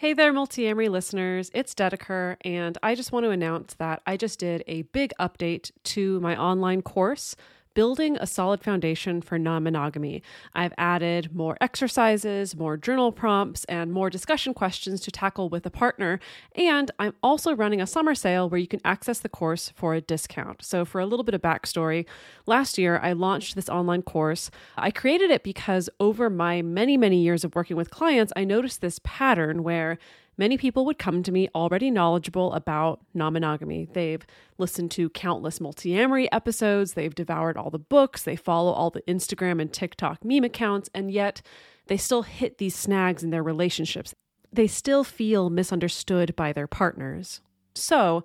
Hey there, Multiamory listeners. It's Dedeker, and I just want to announce that I just did a big update to my online course building a solid foundation for non monogamy. I've added more exercises, more journal prompts, and more discussion questions to tackle with a partner. And I'm also running a summer sale where you can access the course for a discount. So, for a little bit of backstory, last year I launched this online course. I created it because over my many, many years of working with clients, I noticed this pattern where many people would come to me already knowledgeable about non monogamy. They've listened to countless multiamory episodes, they've devoured all the books, they follow all the Instagram and TikTok meme accounts, and yet they still hit these snags in their relationships. They still feel misunderstood by their partners. So,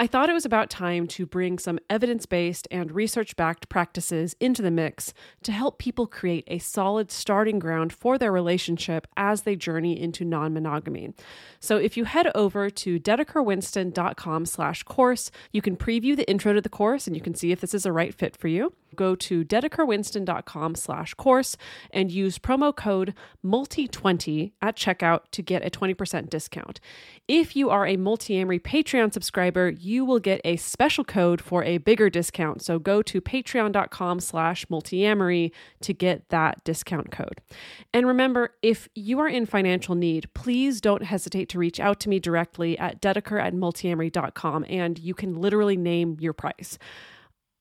I thought it was about time to bring some evidence based and research backed practices into the mix to help people create a solid starting ground for their relationship as they journey into non monogamy. So if you head over to dedekerwinston.com slash course, you can preview the intro to the course and you can see if this is a right fit for you. Go to dedekerwinston.com slash course and use promo code MULTI20 at checkout to get a 20% discount. If you are a Multiamory Patreon subscriber, you will get a special code for a bigger discount. So go to patreon.com slash multiamory to get that discount code. And remember, if you are in financial need, please don't hesitate to reach out to me directly at dedeker at multiamory.com and you can literally name your price.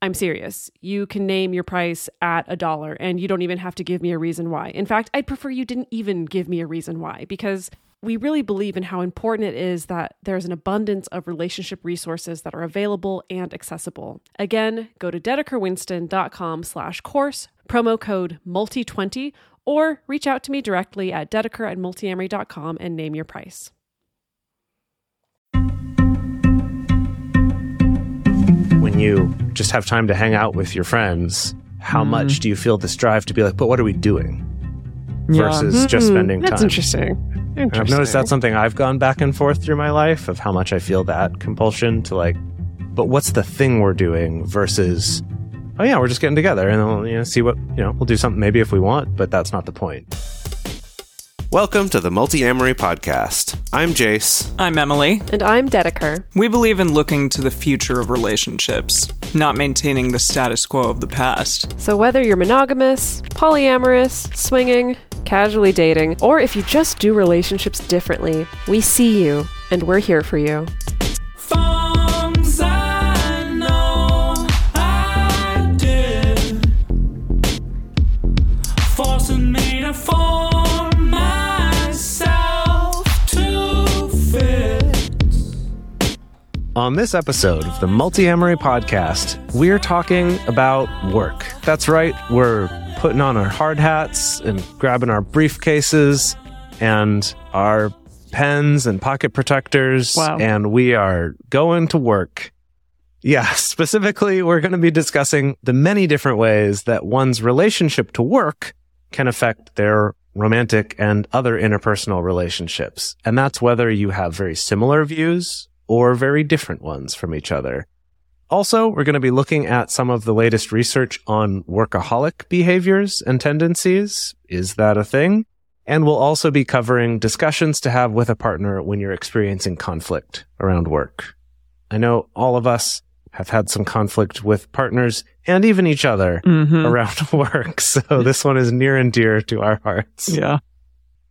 I'm serious. You can name your price at a dollar and you don't even have to give me a reason why. In fact, I'd prefer you didn't even give me a reason why because we really believe in how important it is that there's an abundance of relationship resources that are available and accessible. Again, go to dedekerwinston.com slash course, promo code MULTI20, or reach out to me directly at dedeker at multiamory.com and name your price. When you just have time to hang out with your friends, how Mm-hmm. much do you feel this drive to be like, but what are we doing? Versus just Mm, spending time. That's interesting. And I've noticed that's something I've gone back and forth through my life of how much I feel that compulsion to like, but what's the thing we're doing versus, oh yeah, we're just getting together and we'll you know see what you know we'll do something maybe if we want, but that's not the point. Welcome to the Multiamory Podcast. I'm Jace. I'm Emily. And I'm Dedeker. We believe in looking to the future of relationships, not maintaining the status quo of the past. So, whether you're monogamous, polyamorous, swinging, casually dating, or if you just do relationships differently, we see you and we're here for you. On this episode of the Multiamory podcast, we're talking about work. That's right, we're putting on our hard hats and grabbing our briefcases and our pens and pocket protectors, Wow. and we are going to work. Yeah, specifically, we're going to be discussing the many different ways that one's relationship to work can affect their romantic and other interpersonal relationships. And that's whether you have very similar views or very different ones from each other. Also, we're going to be looking at some of the latest research on workaholic behaviors and tendencies. Is that a thing? And we'll also be covering discussions to have with a partner when you're experiencing conflict around work. I know all of us have had some conflict with partners and even each other Mm-hmm. around work. So this one is near and dear to our hearts. Yeah.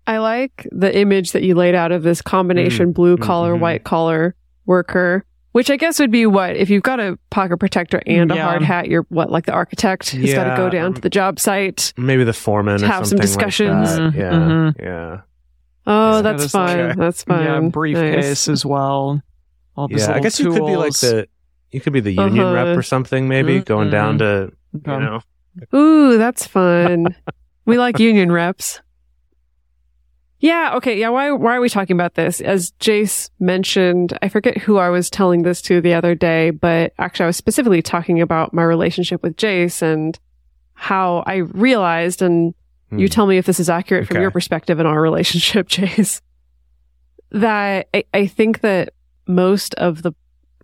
I like the image that you laid out of this combination blue collar, Mhm. white collar worker, which I guess would be what if you've got a pocket protector and a Yeah. hard hat, you're what like the architect who's got to go down um, to the job site. Maybe the foreman To or have some discussions. Like that. Yeah. Mhm. Yeah. Oh, Yeah. that's Just like- fine. That's fine. Yeah, briefcase Nice. as well. All these Yeah, I little guess you could be like the you could be the union Uh-huh. rep or something, maybe going down to you know. Ooh, that's fun. we like union reps. Yeah, okay, yeah, why why are we talking about this? As Jace mentioned, I forget who I was telling this to the other day, but actually I was specifically talking about my relationship with Jace and how I realized and you Hmm. tell me if this is accurate from your perspective in our relationship, Jace. That I, I think that most of the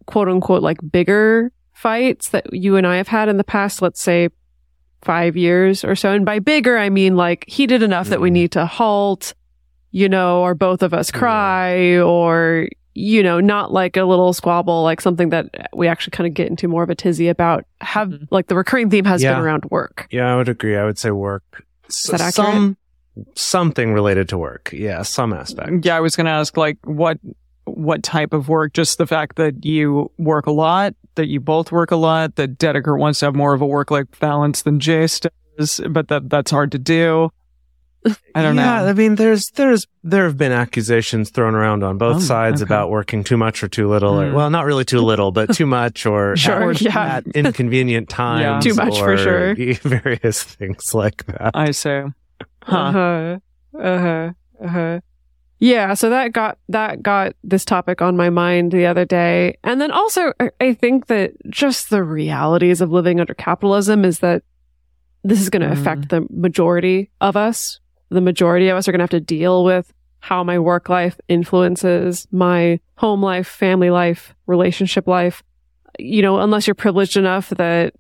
quote unquote like bigger fights that you and I have had in the past, let's say five years or so. And by bigger, I mean like heated enough that we Mhm. need to halt, you know, or both of us cry or, you know, not like a little squabble, like something that we actually kind of get into more of a tizzy about. Have Mhm. like the recurring theme has Yeah. been around work. Yeah, I would agree. I would say work. Is that accurate? Some something related to work. Yeah, some aspect. Yeah, I was going to ask like what what type of work? Just the fact that you work a lot, that you both work a lot, that Dedeker wants to have more of a work life balance than Jace does, but that that's hard to do. I don't know. yeah, know. I mean, there's there's there have been accusations thrown around on both Oh, sides okay. about working too much or too little. Or, Hmm. well, not really too little, but too much or Sure, at, yeah. at inconvenient times. yeah. Too much for sure. Various things like that. I say, huh? Uh-huh. Uh-huh. Uh-huh. Yeah, so that got that got this topic on my mind the other day. And then also I- think that just the realities of living under capitalism is that this is going to Mhm. affect the majority of us. The majority of us are going to have to deal with how my work life influences my home life, family life, relationship life. You know, unless you're privileged enough that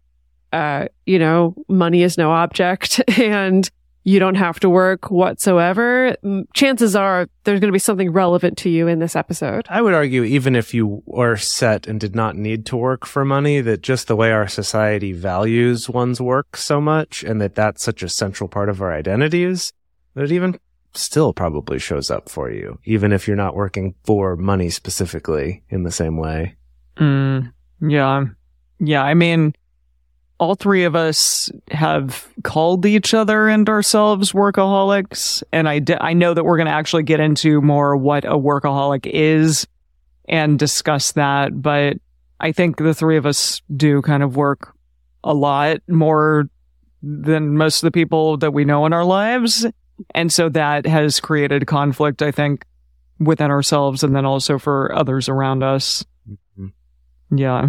uh, you know, money is no object and you don't have to work whatsoever, chances are there's going to be something relevant to you in this episode. I would argue, even if you were set and did not need to work for money, that just the way our society values one's work so much and that that's such a central part of our identities, that it even still probably shows up for you, even if you're not working for money specifically in the same way. Mm, yeah. Yeah. I mean, all three of us have called each other and ourselves workaholics. And I, d- I know that we're going to actually get into more what a workaholic is and discuss that. But I think the three of us do kind of work a lot more than most of the people that we know in our lives. And so that has created conflict, I think, within ourselves and then also for others around us. Mhm. Yeah.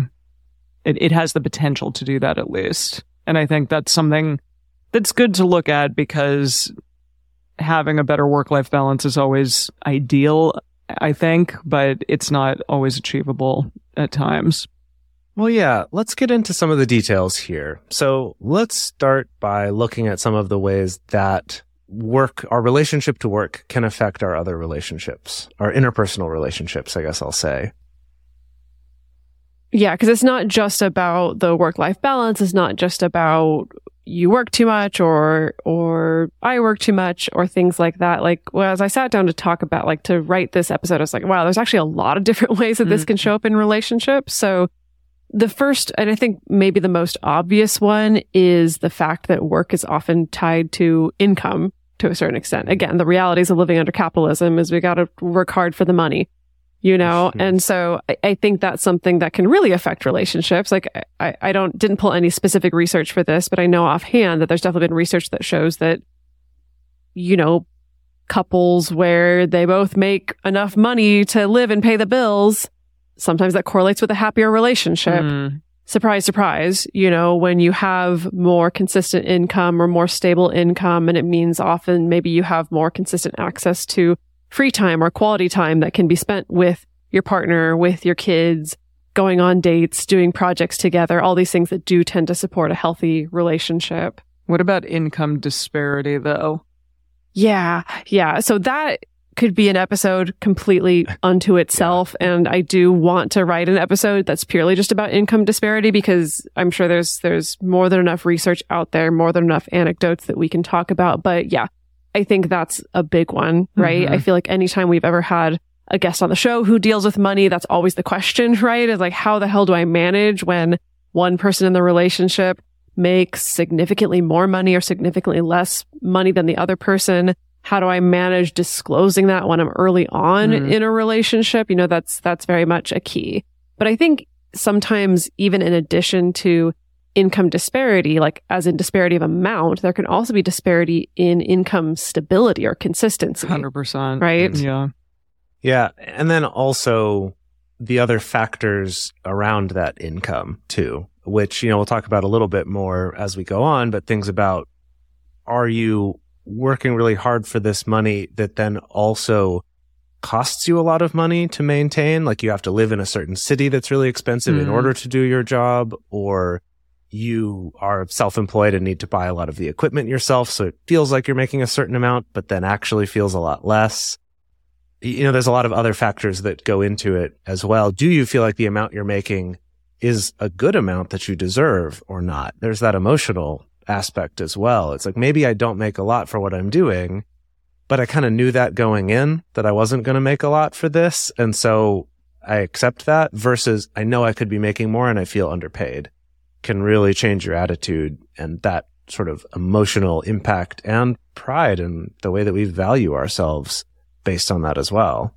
It it has the potential to do that at least. And I think that's something that's good to look at because having a better work life balance is always ideal, I think, but it's not always achievable at times. Well, yeah, let's get into some of the details here. So let's start by looking at some of the ways that work, our relationship to work can affect our other relationships, our interpersonal relationships, I guess I'll say. Yeah, because it's not just about the work life balance. It's not just about you work too much or or I work too much or things like that. Like, well, as I sat down to talk about, like, to write this episode, I was like, wow, there's actually a lot of different ways that this Mhm. can show up in relationships. So, the first, and I think maybe the most obvious one is the fact that work is often tied to income to a certain extent. Again, the realities of living under capitalism is we got to work hard for the money, you know? Mhm. and so I, I think that's something that can really affect relationships. Like I, I don't, didn't pull any specific research for this, but I know offhand that there's definitely been research that shows that, you know, couples where they both make enough money to live and pay the bills, sometimes that correlates with a happier relationship Mm, surprise, surprise, you know, when you have more consistent income or more stable income, and it means often maybe you have more consistent access to free time or quality time that can be spent with your partner, with your kids, going on dates, doing projects together, all these things that do tend to support a healthy relationship. What about income disparity though? Yeah. Yeah. So that could be an episode completely unto itself. And I do want to write an episode that's purely just about income disparity because I'm sure there's, there's more than enough research out there, more than enough anecdotes that we can talk about. But yeah, I think that's a big one, right? Mhm. I feel like anytime we've ever had a guest on the show who deals with money, that's always the question, right? Is like, how the hell do I manage when one person in the relationship makes significantly more money or significantly less money than the other person? How do I manage disclosing that when I'm early on Mhm. in a relationship? You know, that's, that's very much a key. But I think sometimes even in addition to income disparity, like as in disparity of amount, there can also be disparity in income stability or consistency. 100%. Right? Yeah. Yeah. And then also the other factors around that income too, which, you know, we'll talk about a little bit more as we go on, but things about are you working really hard for this money that then also costs you a lot of money to maintain? Like you have to live in a certain city that's really expensive in Mhm. order to do your job or you are self-employed and need to buy a lot of the equipment yourself. So it feels like you're making a certain amount, but then actually feels a lot less. You know, there's a lot of other factors that go into it as well. Do you feel like the amount you're making is a good amount that you deserve or not? There's that emotional aspect as well. It's like maybe I don't make a lot for what I'm doing, but I kind of knew that going in that I wasn't going to make a lot for this. And so I accept that versus I know I could be making more and I feel underpaid can really change your attitude and that sort of emotional impact and pride and the way that we value ourselves based on that as well.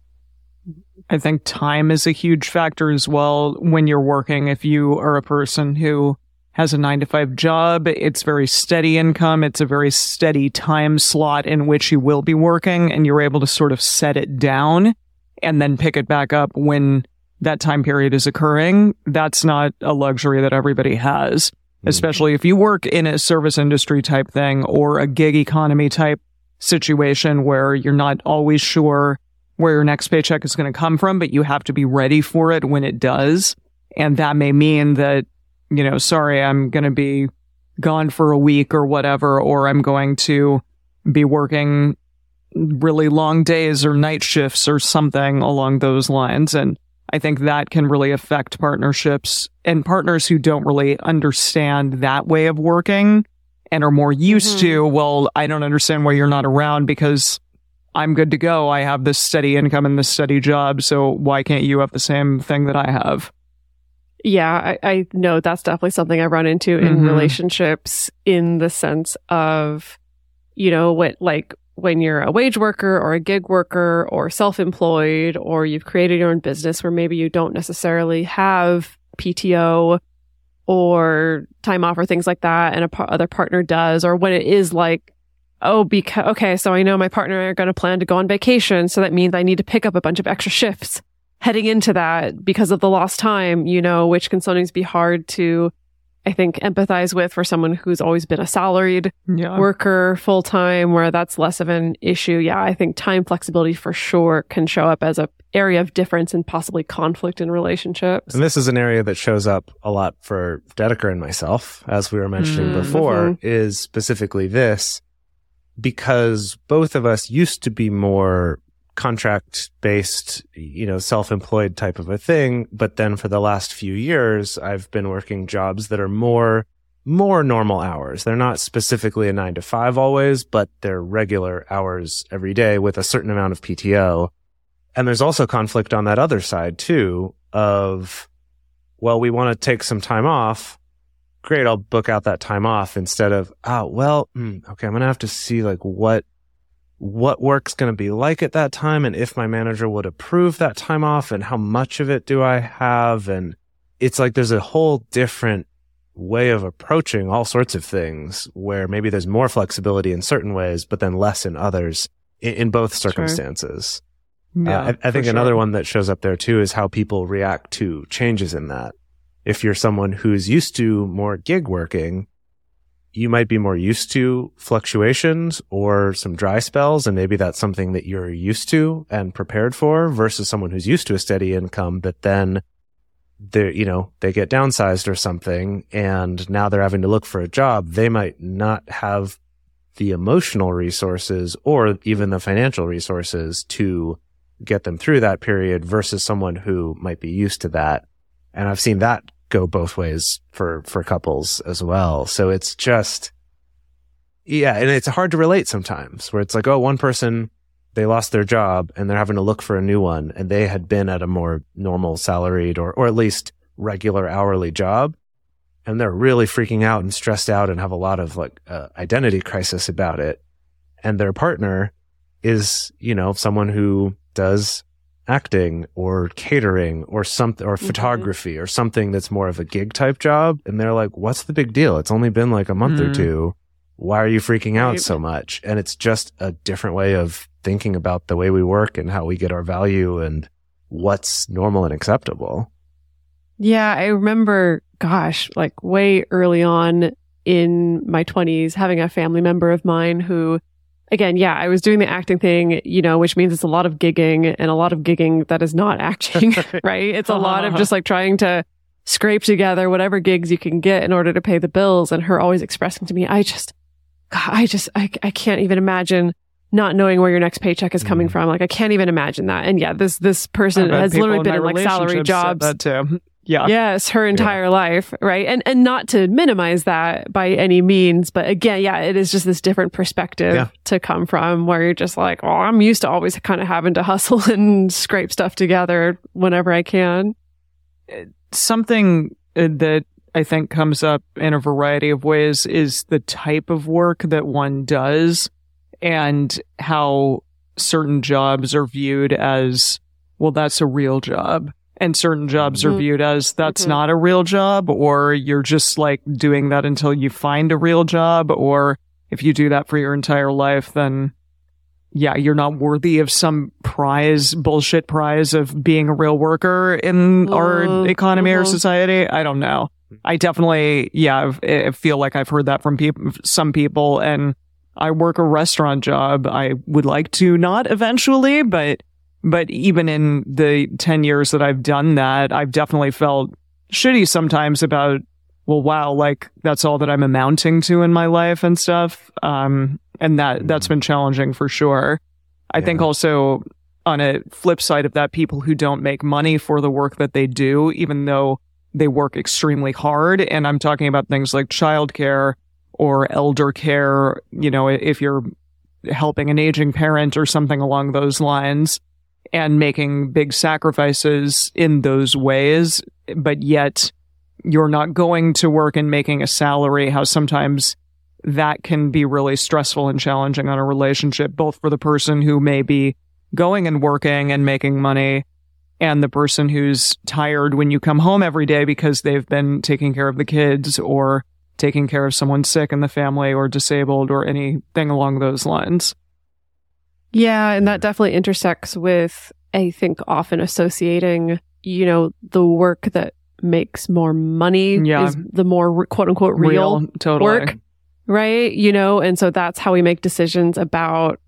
I think time is a huge factor as well when you're working. If you are a person who has a nine to five job, it's very steady income. It's a very steady time slot in which you will be working and you're able to sort of set it down and then pick it back up when that time period is occurring. That's not a luxury that everybody has, hmm. especially if you work in a service industry type thing or a gig economy type situation where you're not always sure where your next paycheck is going to come from, but you have to be ready for it when it does. And that may mean that, you know, sorry, I'm going to be gone for a week or whatever, or I'm going to be working really long days or night shifts or something along those lines. And I think that can really affect partnerships and partners who don't really understand that way of working and are more used mm-hmm. to, well, I don't understand why you're not around because I'm good to go. I have this steady income and this steady job. So why can't you have the same thing that I have? Yeah, I, I know that's definitely something I run into in Mhm. relationships in the sense of, you know, what like when you're a wage worker or a gig worker or self employed or you've created your own business where maybe you don't necessarily have PTO or time off or things like that and a par- other partner does, or when it is like, oh, because, okay, so I know my partner are going to plan to go on vacation. So that means I need to pick up a bunch of extra shifts heading into that because of the lost time, you know, which can sometimes be hard to, I think, empathize with for someone who's always been a salaried Yeah. worker full time, where that's less of an issue. Yeah, I think time flexibility for sure can show up as a area of difference and possibly conflict in relationships. And this is an area that shows up a lot for Dedeker and myself, as we were mentioning Mm, before, is specifically this because both of us used to be more contract based, you know, self employed type of a thing. But then for the last few years, I've been working jobs that are more, more normal hours. They're not specifically a nine to five always, but they're regular hours every day with a certain amount of PTO. And there's also conflict on that other side too of, well, we want to take some time off. Great. I'll book out that time off instead of, oh, well, mm, okay. I'm going to have to see like what, what work's going to be like at that time and if my manager would approve that time off and how much of it do I have? And it's like there's a whole different way of approaching all sorts of things where maybe there's more flexibility in certain ways, but then less in others in, in both circumstances. Yeah, Uh, I, I think sure. another one that shows up there too is how people react to changes in that. If you're someone who's used to more gig working, you might be more used to fluctuations or some dry spells. And maybe that's something that you're used to and prepared for versus someone who's used to a steady income, but then they you know, they get downsized or something and now they're having to look for a job. They might not have the emotional resources or even the financial resources to get them through that period versus someone who might be used to that. And I've seen that go both ways for, for couples as well. So it's just, yeah. And it's hard to relate sometimes where it's like, oh, one person, they lost their job and they're having to look for a new one and they had been at a more normal salaried or, or at least regular hourly job. And they're really freaking out and stressed out and have a lot of like uh, identity crisis about it. And their partner is, you know, someone who does acting or catering or something or Mhm. photography or something that's more of a gig type job. And they're like, what's the big deal? It's only been like a month or Mm. two. Why are you freaking out Right. so much? And it's just a different way of thinking about the way we work and how we get our value and what's normal and acceptable. Yeah, I remember, gosh, like way early on in my 20s, having a family member of mine who, again, yeah, I was doing the acting thing, you know, which means it's a lot of gigging and a lot of gigging that is not acting, right? It's a lot of just like trying to scrape together whatever gigs you can get in order to pay the bills. And her always expressing to me, I just, God, I just, I, I can't even imagine not knowing where your next paycheck is coming Mm. from. Like, I can't even imagine that. And yeah, this, this person has literally been my in like salary jobs. That too. Yeah. Yes, her entire life, right? And and not to minimize that by any means, but again, yeah, it is just this different perspective Yeah. to come from where you're just like, oh, I'm used to always kind of having to hustle and scrape stuff together whenever I can. something uh, that I think comes up in a variety of ways is the type of work that one does and how certain jobs are viewed as, well, that's a real job. And certain jobs are Mhm. viewed as that's Mhm. not a real job, or you're just like doing that until you find a real job, or if you do that for your entire life, then yeah, you're not worthy of some prize, bullshit prize of being a real worker in our Mhm. economy or Mhm. society. I don't know. I definitely, yeah, I've- I feel like I've heard that from people, some people, and I work a restaurant job. I would like to not eventually, but, but even in the 10 years that I've done that, I've definitely felt shitty sometimes about, well, wow, like that's all that I'm amounting to in my life and stuff. Um, and that, that's been challenging for sure. I think also on a flip side of that, people who don't make money for the work that they do, even though they work extremely hard. And I'm talking about things like childcare or elder care, you know, if you're helping an aging parent or something along those lines and making big sacrifices in those ways, but yet you're not going to work and making a salary, how sometimes that can be really stressful and challenging on a relationship, both for the person who may be going and working and making money and the person who's tired when you come home every day because they've been taking care of the kids or taking care of someone sick in the family or disabled or anything along those lines. Yeah, and that definitely intersects with I think often associating, you know, the work that makes more money Yeah. is the more quote unquote real totally. work. right? You know, and so that's how we make decisions about,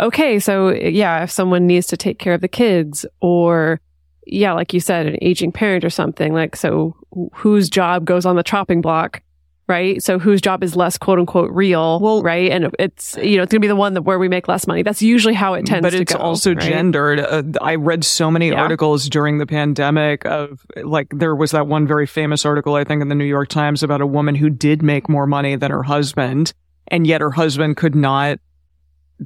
okay, so yeah, if someone needs to take care of the kids or, yeah, like you said, an aging parent or something, like, so whose job goes on the chopping block, right? So whose job is less quote unquote real, Well- right? And it's, you know, it's going to be the one that where we make less money. That's usually how it tends to be. but it's also right? gendered. Uh, I read so many Yeah. articles during the pandemic of like there was that one very famous article I think in the New York Times about a woman who did make more money than her husband, and yet her husband could not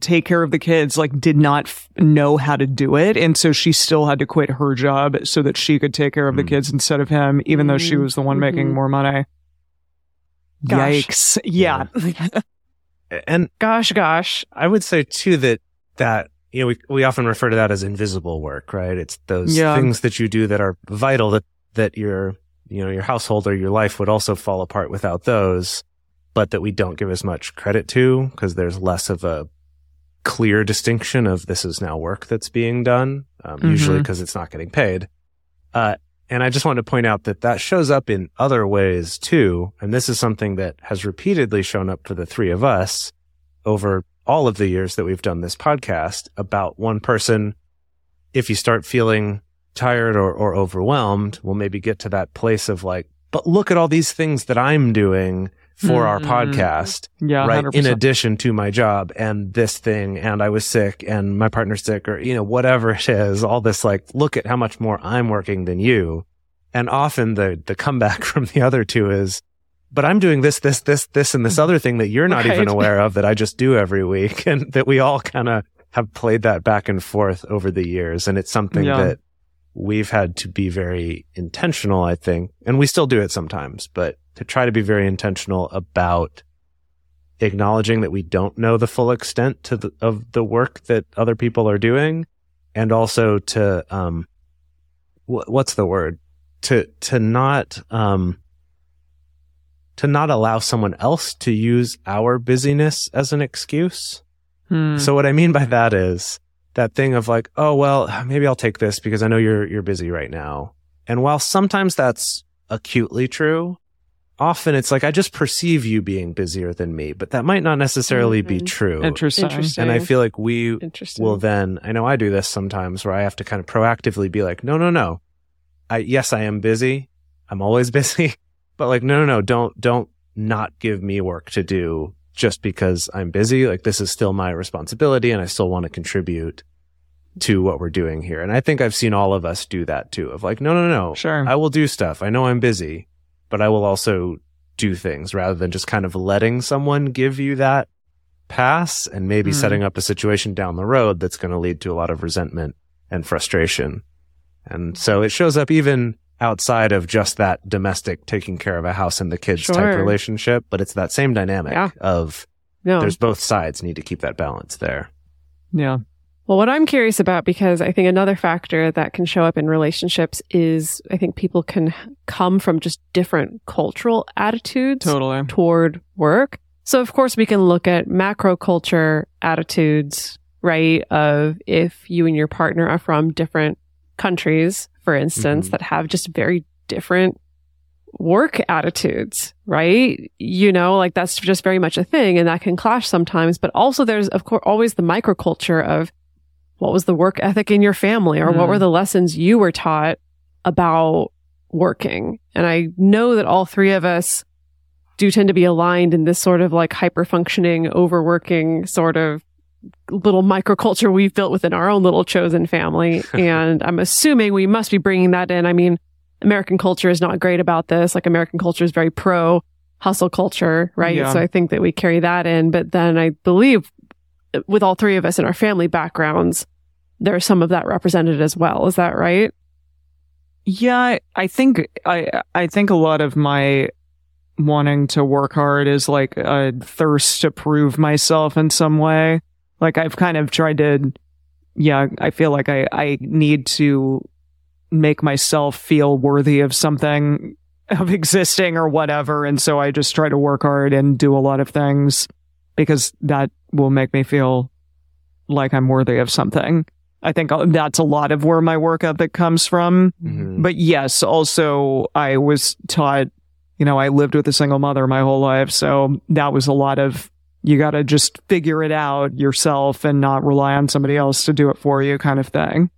take care of the kids, like did not f- know how to do it, and so she still had to quit her job so that she could take care of the Mm. kids instead of him, even though she Mm, was the one making mhm. more money. Gosh. Yikes! Yeah. And Gosh, gosh. I would say too that that you know we we often refer to that as invisible work, right? It's those Yeah. things that you do that are vital that that your you know your household or your life would also fall apart without those, but that we don't give as much credit to because there's less of a clear distinction of this is now work that's being done, um, usually Mhm. because it's not getting paid. Uh, and I just wanted to point out that that shows up in other ways too. And this is something that has repeatedly shown up for the three of us over all of the years that we've done this podcast about one person. If you start feeling tired or, or overwhelmed, we'll maybe get to that place of like, but look at all these things that I'm doing for our Mhm. podcast Yeah. right 100%. in addition to my job and this thing and i was sick and my partner's sick or you know whatever it is all this like look at how much more i'm working than you and often the the comeback from the other two is but i'm doing this this this this and this other thing that you're not even aware of that i just do every week and that we all kind of have played that back and forth over the years and it's something Yeah. that we've had to be very intentional i think and we still do it sometimes but to try to be very intentional about acknowledging that we don't know the full extent to the, of the work that other people are doing and also to um wh- what's the word to to not um to not allow someone else to use our busyness as an excuse Hmm. so what I mean by that is that thing of like, oh well, maybe I'll take this because I know you're you're busy right now. And while sometimes that's acutely true, often it's like I just perceive you being busier than me, but that might not necessarily be Mhm. true. Interesting. Interesting. And I feel like we Interesting. will then I know I do this sometimes where I have to kind of proactively be like, no, no, no. I yes, I am busy. I'm always busy. But like, no, no, no, don't, don't not give me work to do just because I'm busy. Like this is still my responsibility and I still want to contribute to what we're doing here. And I think I've seen all of us do that too of like, no, no, no, Sure. I will do stuff. I know I'm busy, but I will also do things rather than just kind of letting someone give you that pass and maybe Mm. setting up a situation down the road that's going to lead to a lot of resentment and frustration. And so it shows up even outside of just that domestic taking care of a house and the kids type relationship, but it's that same dynamic Yeah. of No. there's both sides need to keep that balance there. yeah. Well, what I'm curious about, because I think another factor that can show up in relationships is I think people can come from just different cultural attitudes Totally. toward work. So, of course, we can look at macro culture attitudes, right? Of if you and your partner are from different countries, for instance, Mhm. that have just very different work attitudes, right? You know, like that's just very much a thing and that can clash sometimes. But also there's, of course, always the microculture of what was the work ethic in your family or what Mm. were the lessons you were taught about working. And I know that all three of us do tend to be aligned in this sort of like hyper functioning, overworking sort of little microculture we've built within our own little chosen family. and I'm assuming we must be bringing that in. I mean, American culture is not great about this. Like American culture is very pro hustle culture, right? Yeah. So I think that we carry that in. But then I believe with all three of us in our family backgrounds, there's some of that represented as well. Is that right? Yeah, I- I think I I think a lot of my wanting to work hard is like a thirst to prove myself in some way. Like I've kind of tried to yeah, I feel like I I need to make myself feel worthy of something of existing or whatever and so I just try to work hard and do a lot of things because that will make me feel like I'm worthy of something. I think that's a lot of where my work ethic comes from. Mhm. But yes, also I was taught, you know, I lived with a single mother my whole life. So that was a lot of, you got to just figure it out yourself and not rely on somebody else to do it for you kind of thing.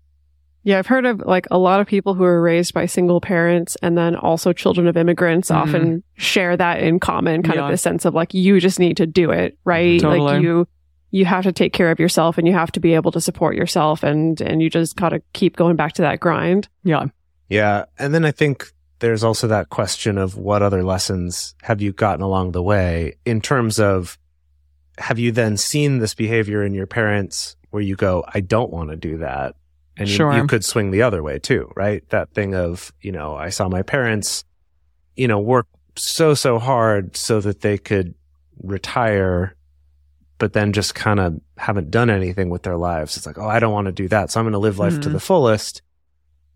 Yeah, I've heard of like a lot of people who are raised by single parents and then also children of immigrants Mhm. often share that in common, kind Yeah. of this sense of like you just need to do it, right? Totally. Like you you have to take care of yourself and you have to be able to support yourself and and you just got to keep going back to that grind. Yeah. Yeah. And then I think there's also that question of what other lessons have you gotten along the way in terms of have you then seen this behavior in your parents where you go, I don't want to do that. And you, Sure. you could swing the other way too, right? That thing of, you know, I saw my parents, you know, work so, so hard so that they could retire, but then just kind of haven't done anything with their lives. It's like, oh, I don't want to do that. So I'm going to live life to Mhm. the fullest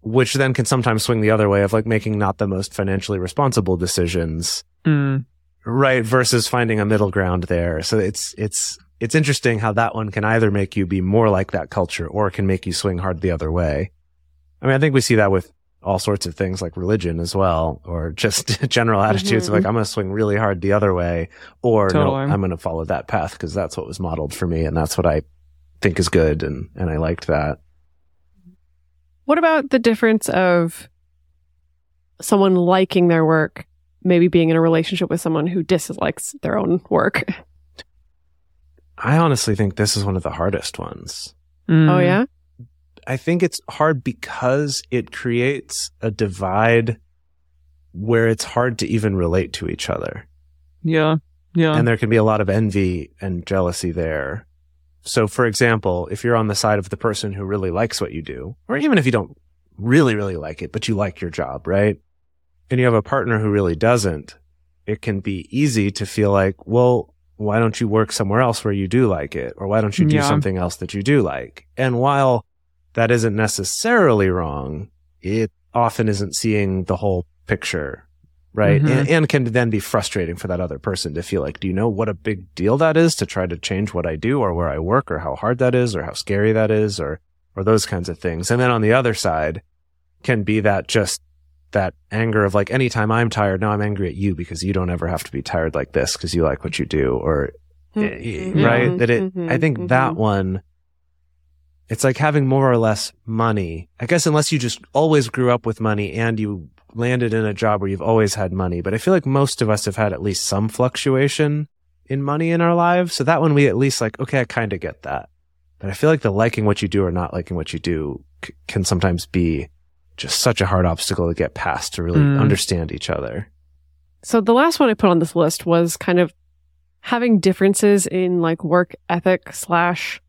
which then can sometimes swing the other way of like making not the most financially responsible decisions, Mm. Right? Versus finding a middle ground there. So it's, it's, it's interesting how that one can either make you be more like that culture or can make you swing hard the other way. I mean, I think we see that with all sorts of things like religion as well, or just general attitudes of like, mm-hmm. I'm going to swing really hard the other way, or no. I'm going to follow that path because that's what was modeled for me and that's what I think is good. And, and I liked that. What about the difference of someone liking their work, maybe being in a relationship with someone who dislikes their own work? I honestly think this is one of the hardest ones. Mm. Oh yeah? I think it's hard because it creates a divide where it's hard to even relate to each other. Yeah. Yeah. And there can be a lot of envy and jealousy there. So, for example, if you're on the side of the person who really likes what you do, or even if you don't really, really like it, but you like your job, right? And you have a partner who really doesn't, it can be easy to feel like, well, why don't you work somewhere else where you do like it? Or why don't you do Yeah. something else that you do like? And while that isn't necessarily wrong, it often isn't seeing the whole picture, right? Mhm. And, and can then be frustrating for that other person to feel like, do you know what a big deal that is to try to change what I do or where I work or how hard that is or how scary that is or, or those kinds of things. And then on the other side can be that just that anger of like, anytime I'm tired, now I'm angry at you because you don't ever have to be tired like this because you like what you do or Mhm. right? That it, Mhm. I think that one, it's like having more or less money. I guess unless you just always grew up with money and you landed in a job where you've always had money, but I feel like most of us have had at least some fluctuation in money in our lives. So that one we at least like, okay, I kind of get that. But I feel like the liking what you do or not liking what you do c- can sometimes be just such a hard obstacle to get past to really Mm. understand each other. So the last one I put on this list was kind of having differences in like work ethic slash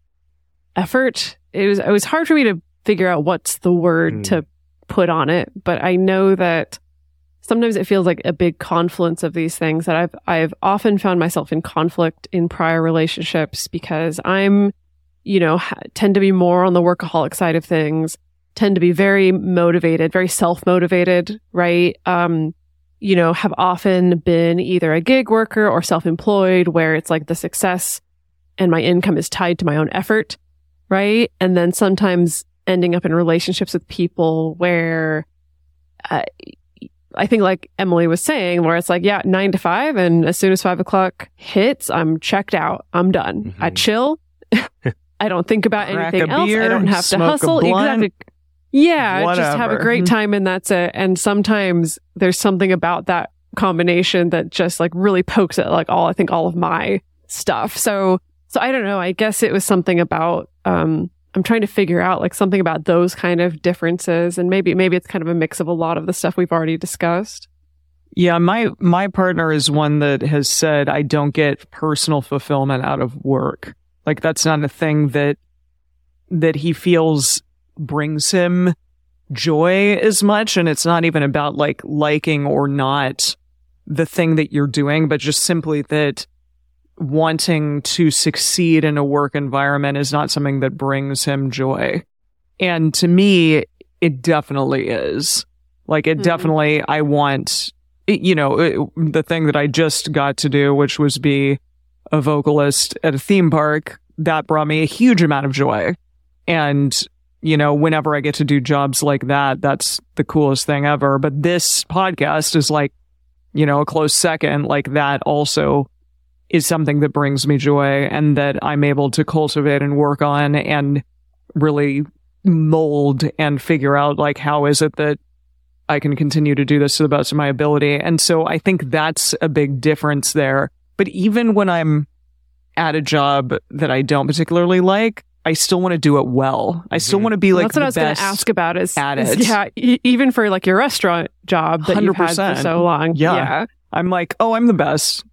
effort. It was it was hard for me to figure out what's the word Mm. to put on it, but I know that sometimes it feels like a big confluence of these things that I've I've often found myself in conflict in prior relationships because I'm you know ha- tend to be more on the workaholic side of things, tend to be very motivated, very self-motivated, right? Um you know, have often been either a gig worker or self-employed where it's like the success and my income is tied to my own effort, right? And then sometimes ending up in relationships with people where uh, I think like Emily was saying, where it's like, yeah, nine to five. And as soon as five o'clock hits, I'm checked out. I'm done. I Mhm. chill. I don't think about Crack anything else. I don't have to hustle. Exactly. Yeah, just have a great time and that's it. And sometimes there's something about that combination that just like really pokes at like all I think all of my stuff. So so I don't know. I guess it was something about um I'm trying to figure out like something about those kind of differences and maybe maybe it's kind of a mix of a lot of the stuff we've already discussed. Yeah, my my partner is one that has said I don't get personal fulfillment out of work. Like that's not a thing that that he feels brings him joy as much and it's not even about like liking or not the thing that you're doing, but just simply that wanting to succeed in a work environment is not something that brings him joy. And to me, it definitely is. Like it Mhm. definitely, I want, you know, it, the thing that I just got to do, which was be a vocalist at a theme park, that brought me a huge amount of joy. And, you know, whenever I get to do jobs like that, that's the coolest thing ever. But this podcast is like, you know, a close second. Like that also is something that brings me joy and that I'm able to cultivate and work on and really mold and figure out like how is it that I can continue to do this to the best of my ability. And so I think that's a big difference there. But even when I'm at a job that I don't particularly like, I still want to do it well. I still Mhm. want to be like that's what the I was going to ask about is, at is- it. yeah, e- even for like your restaurant job that you've had for so long. Yeah. yeah. I'm like, oh, I'm the best.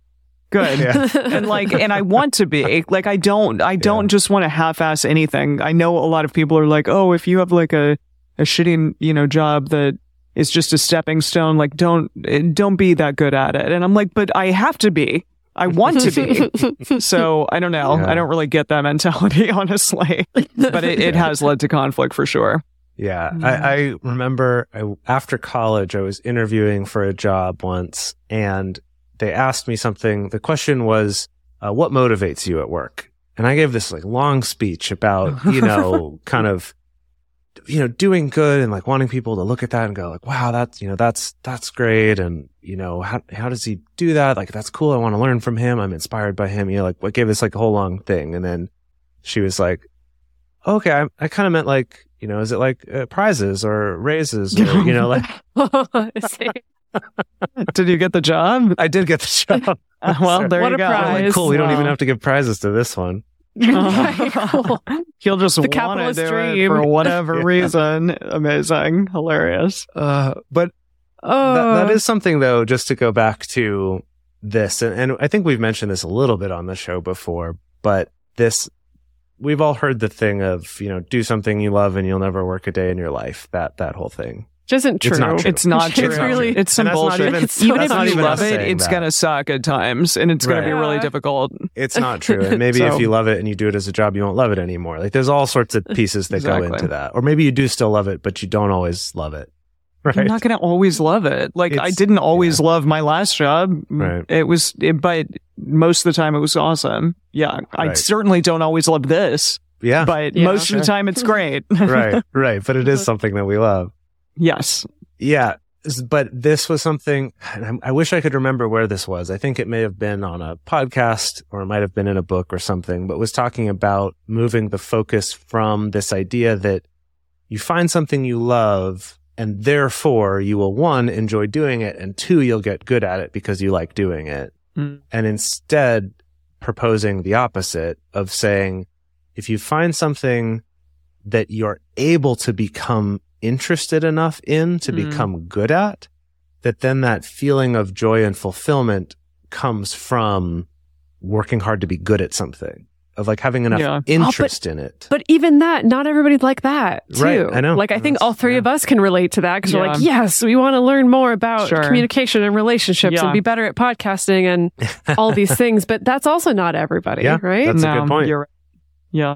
Good. Yeah. and like and I want to be like I don't I don't just want to half-ass anything. I know a lot of people are like, "Oh, if you have like a a shitty, you know, job that is just a stepping stone, like don't eh, don't be that good at it." And I'm like, "But I have to be. I want to be." so, I don't know. Yeah. I don't really get that mentality, honestly. But it, it has led to conflict for sure. Yeah, Mm. I, I remember I, after college, I was interviewing for a job once, and they asked me something. The question was, uh, "What motivates you at work?" And I gave this like long speech about, you know, kind of, you know, doing good and like wanting people to look at that and go like, "Wow, that's you know, that's that's great," and you know, how how does he do that? Like, that's cool. I want to learn from him. I'm inspired by him. You know, like, what gave this like a whole long thing, and then she was like, "Okay, I, I kind of meant like." You know, is it like uh, prizes or raises or, you know, like Did you get the job? I did get the job. Uh, well, there What you a go. prize. Like, cool. We don't even have to give prizes to this one. Very cool. He'll just The want to capitalist do it dream. for whatever Yeah. reason. Amazing, hilarious. Uh, but Oh, that, that is something though, just to go back to this. And, and I think we've mentioned this a little bit on the show before, but this, we've all heard the thing of, you know, do something you love and you'll never work a day in your life. That, that whole thing. Which isn't true. It's not true. It's not It's really- it's some And not bullshit. even- It's even if not you even love it, it's that. gonna suck at times, and it's gonna Right. be really difficult. It's not true. And maybe So- if you love it and you do it as a job, you won't love it anymore. Like there's all sorts of pieces that Exactly. go into that. Or maybe you do still love it, but you don't always love it. Right. You're not gonna always love it. Like I didn't always love my last job. Right. It was, it, but most of the time it was awesome. Yeah, I Right. certainly don't always love this, yeah. but Yeah. most of the time it's great. right. Right. But it is something that we love. Yes. Yeah. But this was something, and I I wish I could remember where this was. I think it may have been on a podcast or it might have been in a book or something, but was talking about moving the focus from this idea that you find something you love And therefore you will one, enjoy doing it. And two, you'll get good at it because you like doing it. Mm. And instead proposing the opposite of saying, if you find something that you're able to become interested enough in to Mm. become good at, that then that feeling of joy and fulfillment comes from working hard to be good at something, of like having enough Yeah. interest in it. But even that, not everybody's like that too. Right, I know. Like I think all three yeah. of us can relate to that because we're like, yes, we want to learn more about Sure. communication and relationships Yeah. and be better at podcasting and all these things. But that's also not everybody, Yeah, right? That's a good point. You're right. Yeah.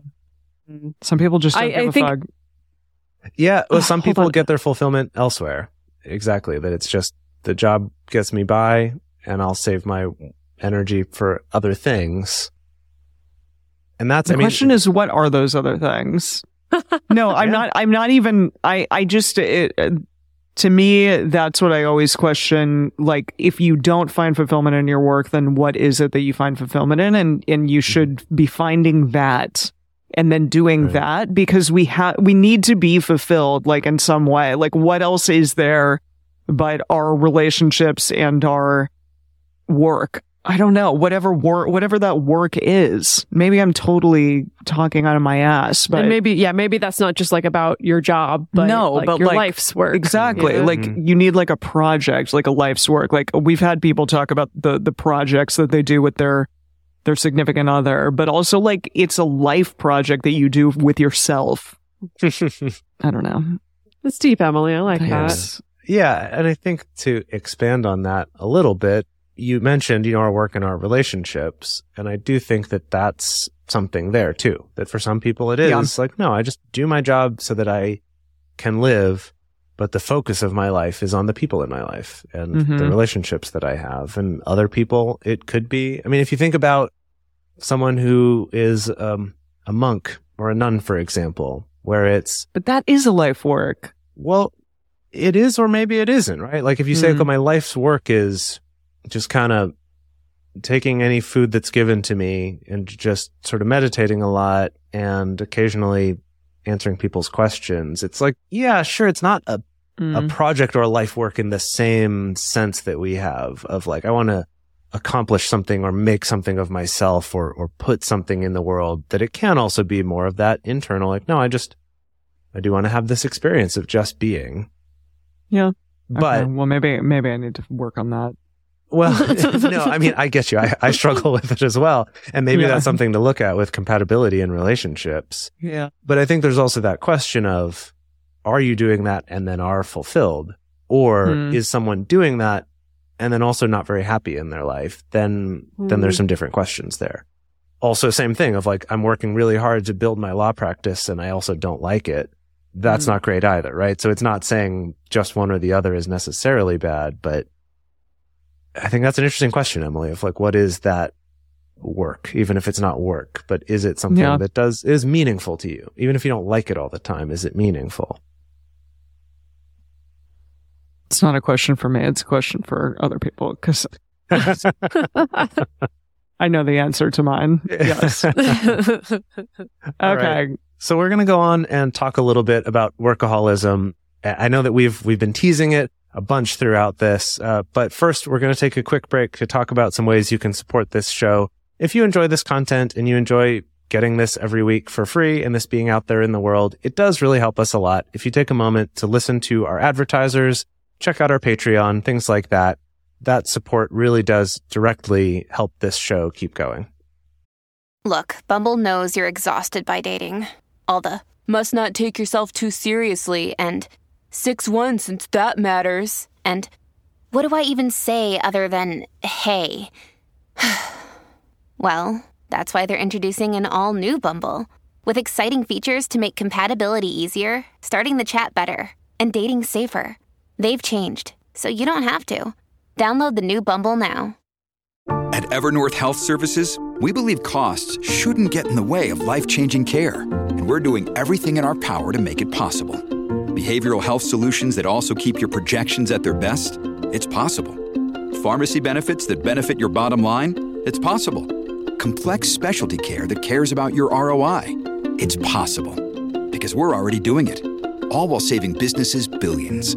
Some people just don't I- give I a think- fuck. Yeah. Well, Oh, some hold people get their fulfillment elsewhere. Exactly. That it's just the job gets me by and I'll save my energy for other things. And that's, The I mean, question is, what are those other things? no, I'm Yeah. not. I'm not even. I. I just. It, to me, that's what I always question. Like, if you don't find fulfillment in your work, then what is it that you find fulfillment in? And and you mm-hmm. should be finding that and then doing Right. that because we have we need to be fulfilled like in some way. Like, what else is there but our relationships and our work? I don't know. Whatever work, whatever that work is. Maybe I'm totally talking out of my ass, but and maybe, yeah, maybe that's not just like about your job, but No, like but, your like, life's work. Exactly. Yeah. Like Mhm. you need like a project, like a life's work. Like we've had people talk about the the projects that they do with their their significant other, but also like it's a life project that you do with yourself. I don't know. It's deep, Emily. I like that. Yeah. And I think to expand on that a little bit, you mentioned, you know, our work and our relationships. And I do think that that's something there too, that for some people it is Yeah. like, no, I just do my job so that I can live. But the focus of my life is on the people in my life and Mhm. the relationships that I have. And other people, it could be, I mean, if you think about someone who is um, a monk or a nun, for example, where it's, But that is a life work. well, it is, or maybe it isn't, right? Like if you say, Mhm. okay, my life's work is just kind of taking any food that's given to me and just sort of meditating a lot and occasionally answering people's questions. It's like, yeah, sure. It's not a, a Mm. project or a life work in the same sense that we have of like, I want to accomplish something or make something of myself or, or put something in the world that it can also be more of that internal, like, no, I just, I do want to have this experience of just being. Yeah. But Okay, well, maybe maybe I need to work on that. well, no, I mean, I get you. I, I struggle with it as well. And maybe Yeah. that's something to look at with compatibility in relationships. Yeah. But I think there's also that question of, are you doing that and then are fulfilled? Or Hmm. is someone doing that and then also not very happy in their life? Then, then there's Hmm. some different questions there. Also, same thing of like, I'm working really hard to build my law practice and I also don't like it. That's Hmm. not great either, right? So it's not saying just one or the other is necessarily bad, but I think that's an interesting question, Emily, of like, what is that work, even if it's not work, but is it something Yeah. that does, is meaningful to you? Even if you don't like it all the time, is it meaningful? It's not a question for me. It's a question for other people because I know the answer to mine. Yes. Okay. right. So we're going to go on and talk a little bit about workaholism. I I know that we've we've been teasing it a bunch throughout this, uh, but first we're going to take a quick break to talk about some ways you can support this show. If you enjoy this content and you enjoy getting this every week for free and this being out there in the world, it does really help us a lot if you take a moment to listen to our advertisers, check out our Patreon, things like that. That support really does directly help this show keep going. Look, Bumble knows you're exhausted by dating. All the must not take yourself too seriously and 6 1 since that matters. And what do I even say other than hey? well, that's why they're introducing an all new Bumble with exciting features to make compatibility easier, starting the chat better, and dating safer. They've changed, so you don't have to. Download the new Bumble now. At Evernorth Health Services, we believe costs shouldn't get in the way of life changing care, and we're doing everything in our power to make it possible. Behavioral health solutions that also keep your projections at their best? It's possible. Pharmacy benefits that benefit your bottom line? It's possible. Complex specialty care that cares about your ROI? It's possible. Because we're already doing it. All while saving businesses billions.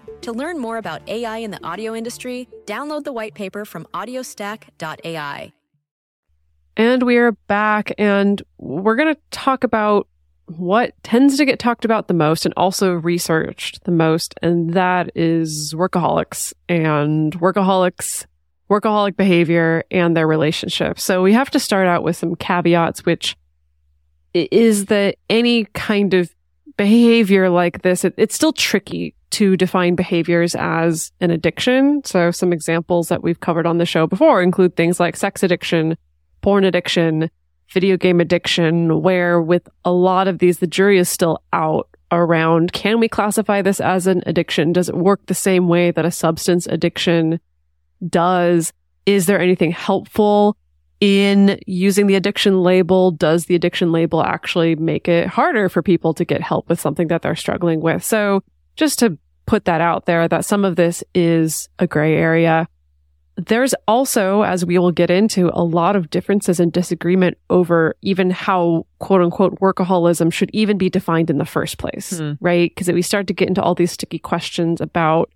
To learn more about AI in the audio industry, download the white paper from audiostack.ai. And we are back, and we're going to talk about what tends to get talked about the most and also researched the most, and that is workaholics and workaholics, workaholic behavior and their relationships. So we have to start out with some caveats, which is that any kind of behavior like this, it, it's still tricky to define behaviors as an addiction. So some examples that we've covered on the show before include things like sex addiction, porn addiction, video game addiction, where with a lot of these, the jury is still out around can we classify this as an addiction? Does it work the same way that a substance addiction does? Is there anything helpful in using the addiction label? Does the addiction label actually make it harder for people to get help with something that they're struggling with? So just to put that out there, that some of this is a gray area. There's also, as we will get into, a lot of differences and disagreement over even how quote unquote workaholism should even be defined in the first place, Hmm. right? Because we start to get into all these sticky questions about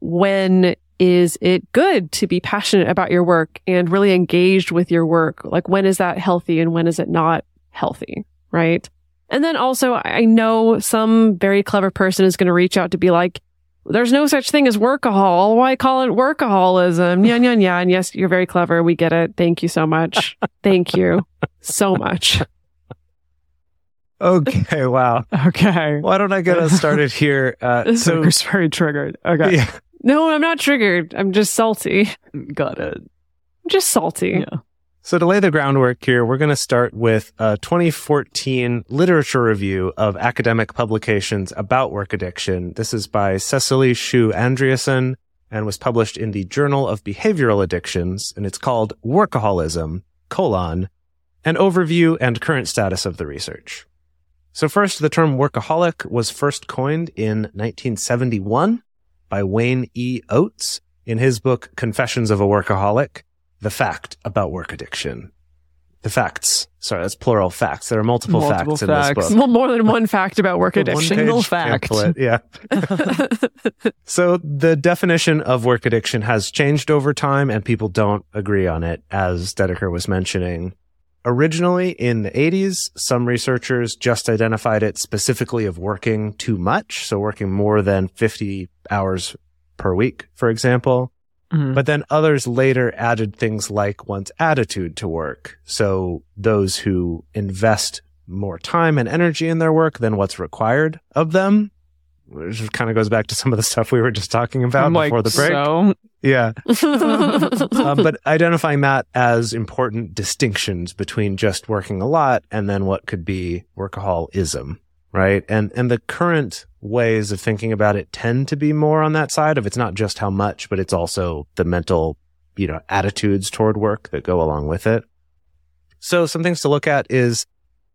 when is it good to be passionate about your work and really engaged with your work? Like when is that healthy and when is it not healthy? Right. And then also I know some very clever person is going to reach out to be like, there's no such thing as workahol. Why call it workaholism? Yeah, yeah, yeah. And yes, you're very clever. We get it. Thank you so much. Thank you so much. Okay, wow. Okay. Why don't I get us started here? Uh, So so, Chris very triggered. Okay. yeah, No, I'm not triggered. I'm just salty. Got it. I'm just salty. Yeah. So to lay the groundwork here, we're going to start with a 2014 literature review of academic publications about work addiction. This is by Cecilie Schou Andreassen and was published in the Journal of Behavioral Addictions, and it's called Workaholism, colon, an overview and current status of the research. So first, the term workaholic was first coined in 1971 by Wayne E. Oates in his book Confessions of a Workaholic the fact about work addiction. The facts. Sorry, that's plural facts. There are multiple, Multiple facts in facts. this book. Well, more than one fact about work addiction. Single fact. pamphlet, Yeah. so the definition of work addiction has changed over time and people don't agree on it, as Dedeker was mentioning. Originally in the 80s, some researchers just identified it specifically of working too much. So working more than 50 hours per week, for example. Mhm. But then others later added things like one's attitude to work. So those who invest more time and energy in their work than what's required of them, which kind of goes back to some of the stuff we were just talking about I'm like, before the break. So, Yeah. Uh, but identifying that as important distinctions between just working a lot and then what could be workaholism, right? And and the current ways of thinking about it tend to be more on that side of it's not just how much, but it's also the mental, you know, attitudes toward work that go along with it. So some things to look at is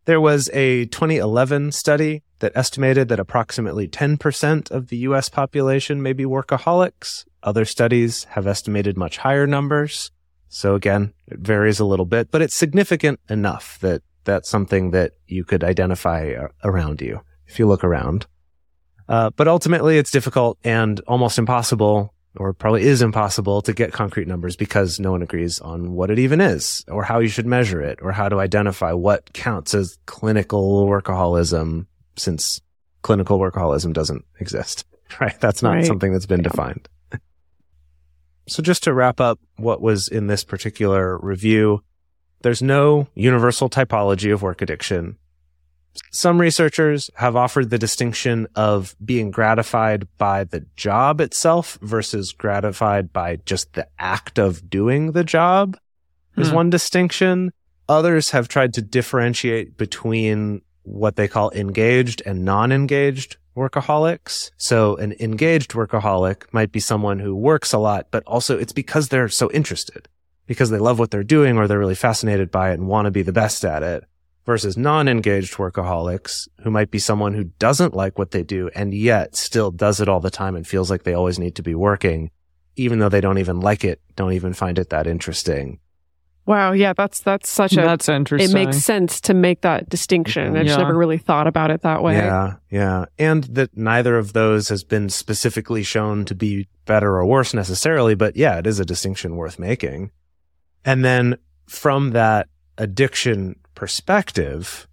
there was a 2011 study that estimated that approximately 10% of the US population may be workaholics. Other studies have estimated much higher numbers. So again, it varies a little bit, but it's significant enough that that's something that you could identify uh, around you if you look around. Uh, but ultimately it's difficult and almost impossible or probably is impossible to get concrete numbers because no one agrees on what it even is or how you should measure it or how to identify what counts as clinical workaholism since clinical workaholism doesn't exist, right? That's not Right. something that's been defined. so just to wrap up what was in this particular review, there's no universal typology of work addiction. Some researchers have offered the distinction of being gratified by the job itself versus gratified by just the act of doing the job is Hmm. one distinction. Others have tried to differentiate between what they call engaged and non-engaged workaholics. So an engaged workaholic might be someone who works a lot, but also it's because they're so interested, because they love what they're doing or they're really fascinated by it and want to be the best at it versus non-engaged workaholics who might be someone who doesn't like what they do and yet still does it all the time and feels like they always need to be working, even though they don't even like it, don't even find it that interesting. Wow, yeah, that's that's such a That's interesting. it makes sense to make that distinction. I just Yeah. never really thought about it that way. Yeah, yeah. And that neither of those has been specifically shown to be better or worse necessarily, but yeah, it is a distinction worth making. And then from that addiction perspective,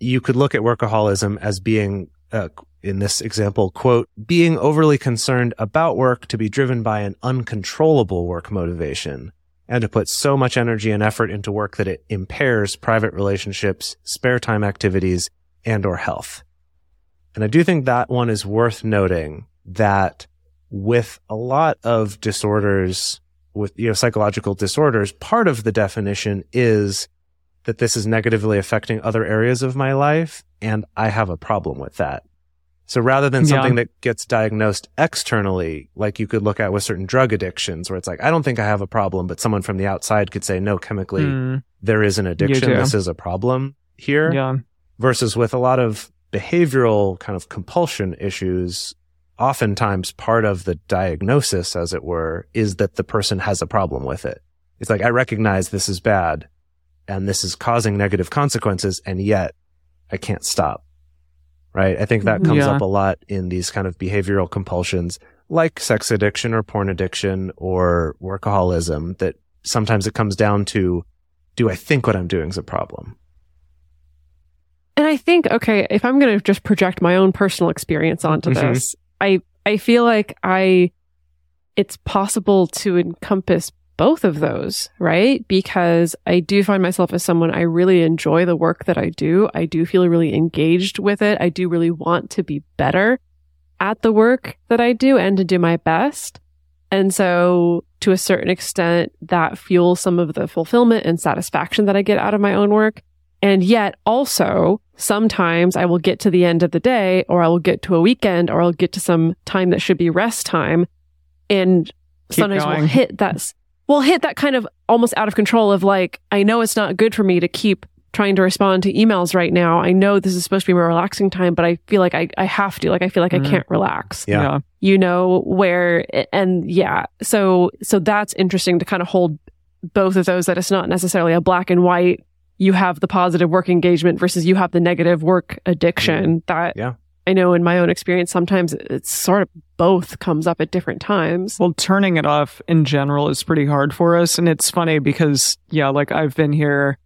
you could look at workaholism as being, uh, in this example, quote, being overly concerned about work to be driven by an uncontrollable work motivation and to put so much energy and effort into work that it impairs private relationships, spare time activities, and or health. And I do think that one is worth noting that with a lot of disorders, with, you know, psychological disorders, part of the definition is that this is negatively affecting other areas of my life. And I have a problem with that. So rather than Yeah. something that gets diagnosed externally, like you could look at with certain drug addictions, where it's like, I don't think I have a problem, but someone from the outside could say, no, chemically, Hmm. there is an addiction. This is a problem here Yeah. versus with a lot of behavioral kind of compulsion issues, oftentimes part of the diagnosis, as it were, is that the person has a problem with it. It's like, I recognize this is bad and this is causing negative consequences. And yet I can't stop. Right. I think that comes Yeah. up a lot in these kind of behavioral compulsions like sex addiction or porn addiction or workaholism that sometimes it comes down to, do I think what I'm doing is a problem? And I think, okay, if I'm going to just project my own personal experience onto Mhm. this, I I feel like I it's possible to encompass both of those, right? Because I do find myself as someone I really enjoy the work that I do. I do feel really engaged with it. I do really want to be better at the work that I do and to do my best. And so to a certain extent, that fuels some of the fulfillment and satisfaction that I get out of my own work. And yet also sometimes I will get to the end of the day or I will get to a weekend or I'll get to some time that should be rest time. And Keep sometimes we'll hit that, we'll hit that kind of almost out of control of like, I know it's not good for me to keep trying to respond to emails right now. I know this is supposed to be my relaxing time, but I feel like I, I have to, like, I feel like Mhm. I can't relax Yeah. Yeah. you know where and yeah so so that's interesting to kind of hold both of those that it's not necessarily a black and white you have the positive work engagement versus you have the negative work addiction that Yeah. i know in my own experience sometimes it's sort of both comes up at different times Well, turning it off in general is pretty hard for us. And it's funny because, yeah, like I've been here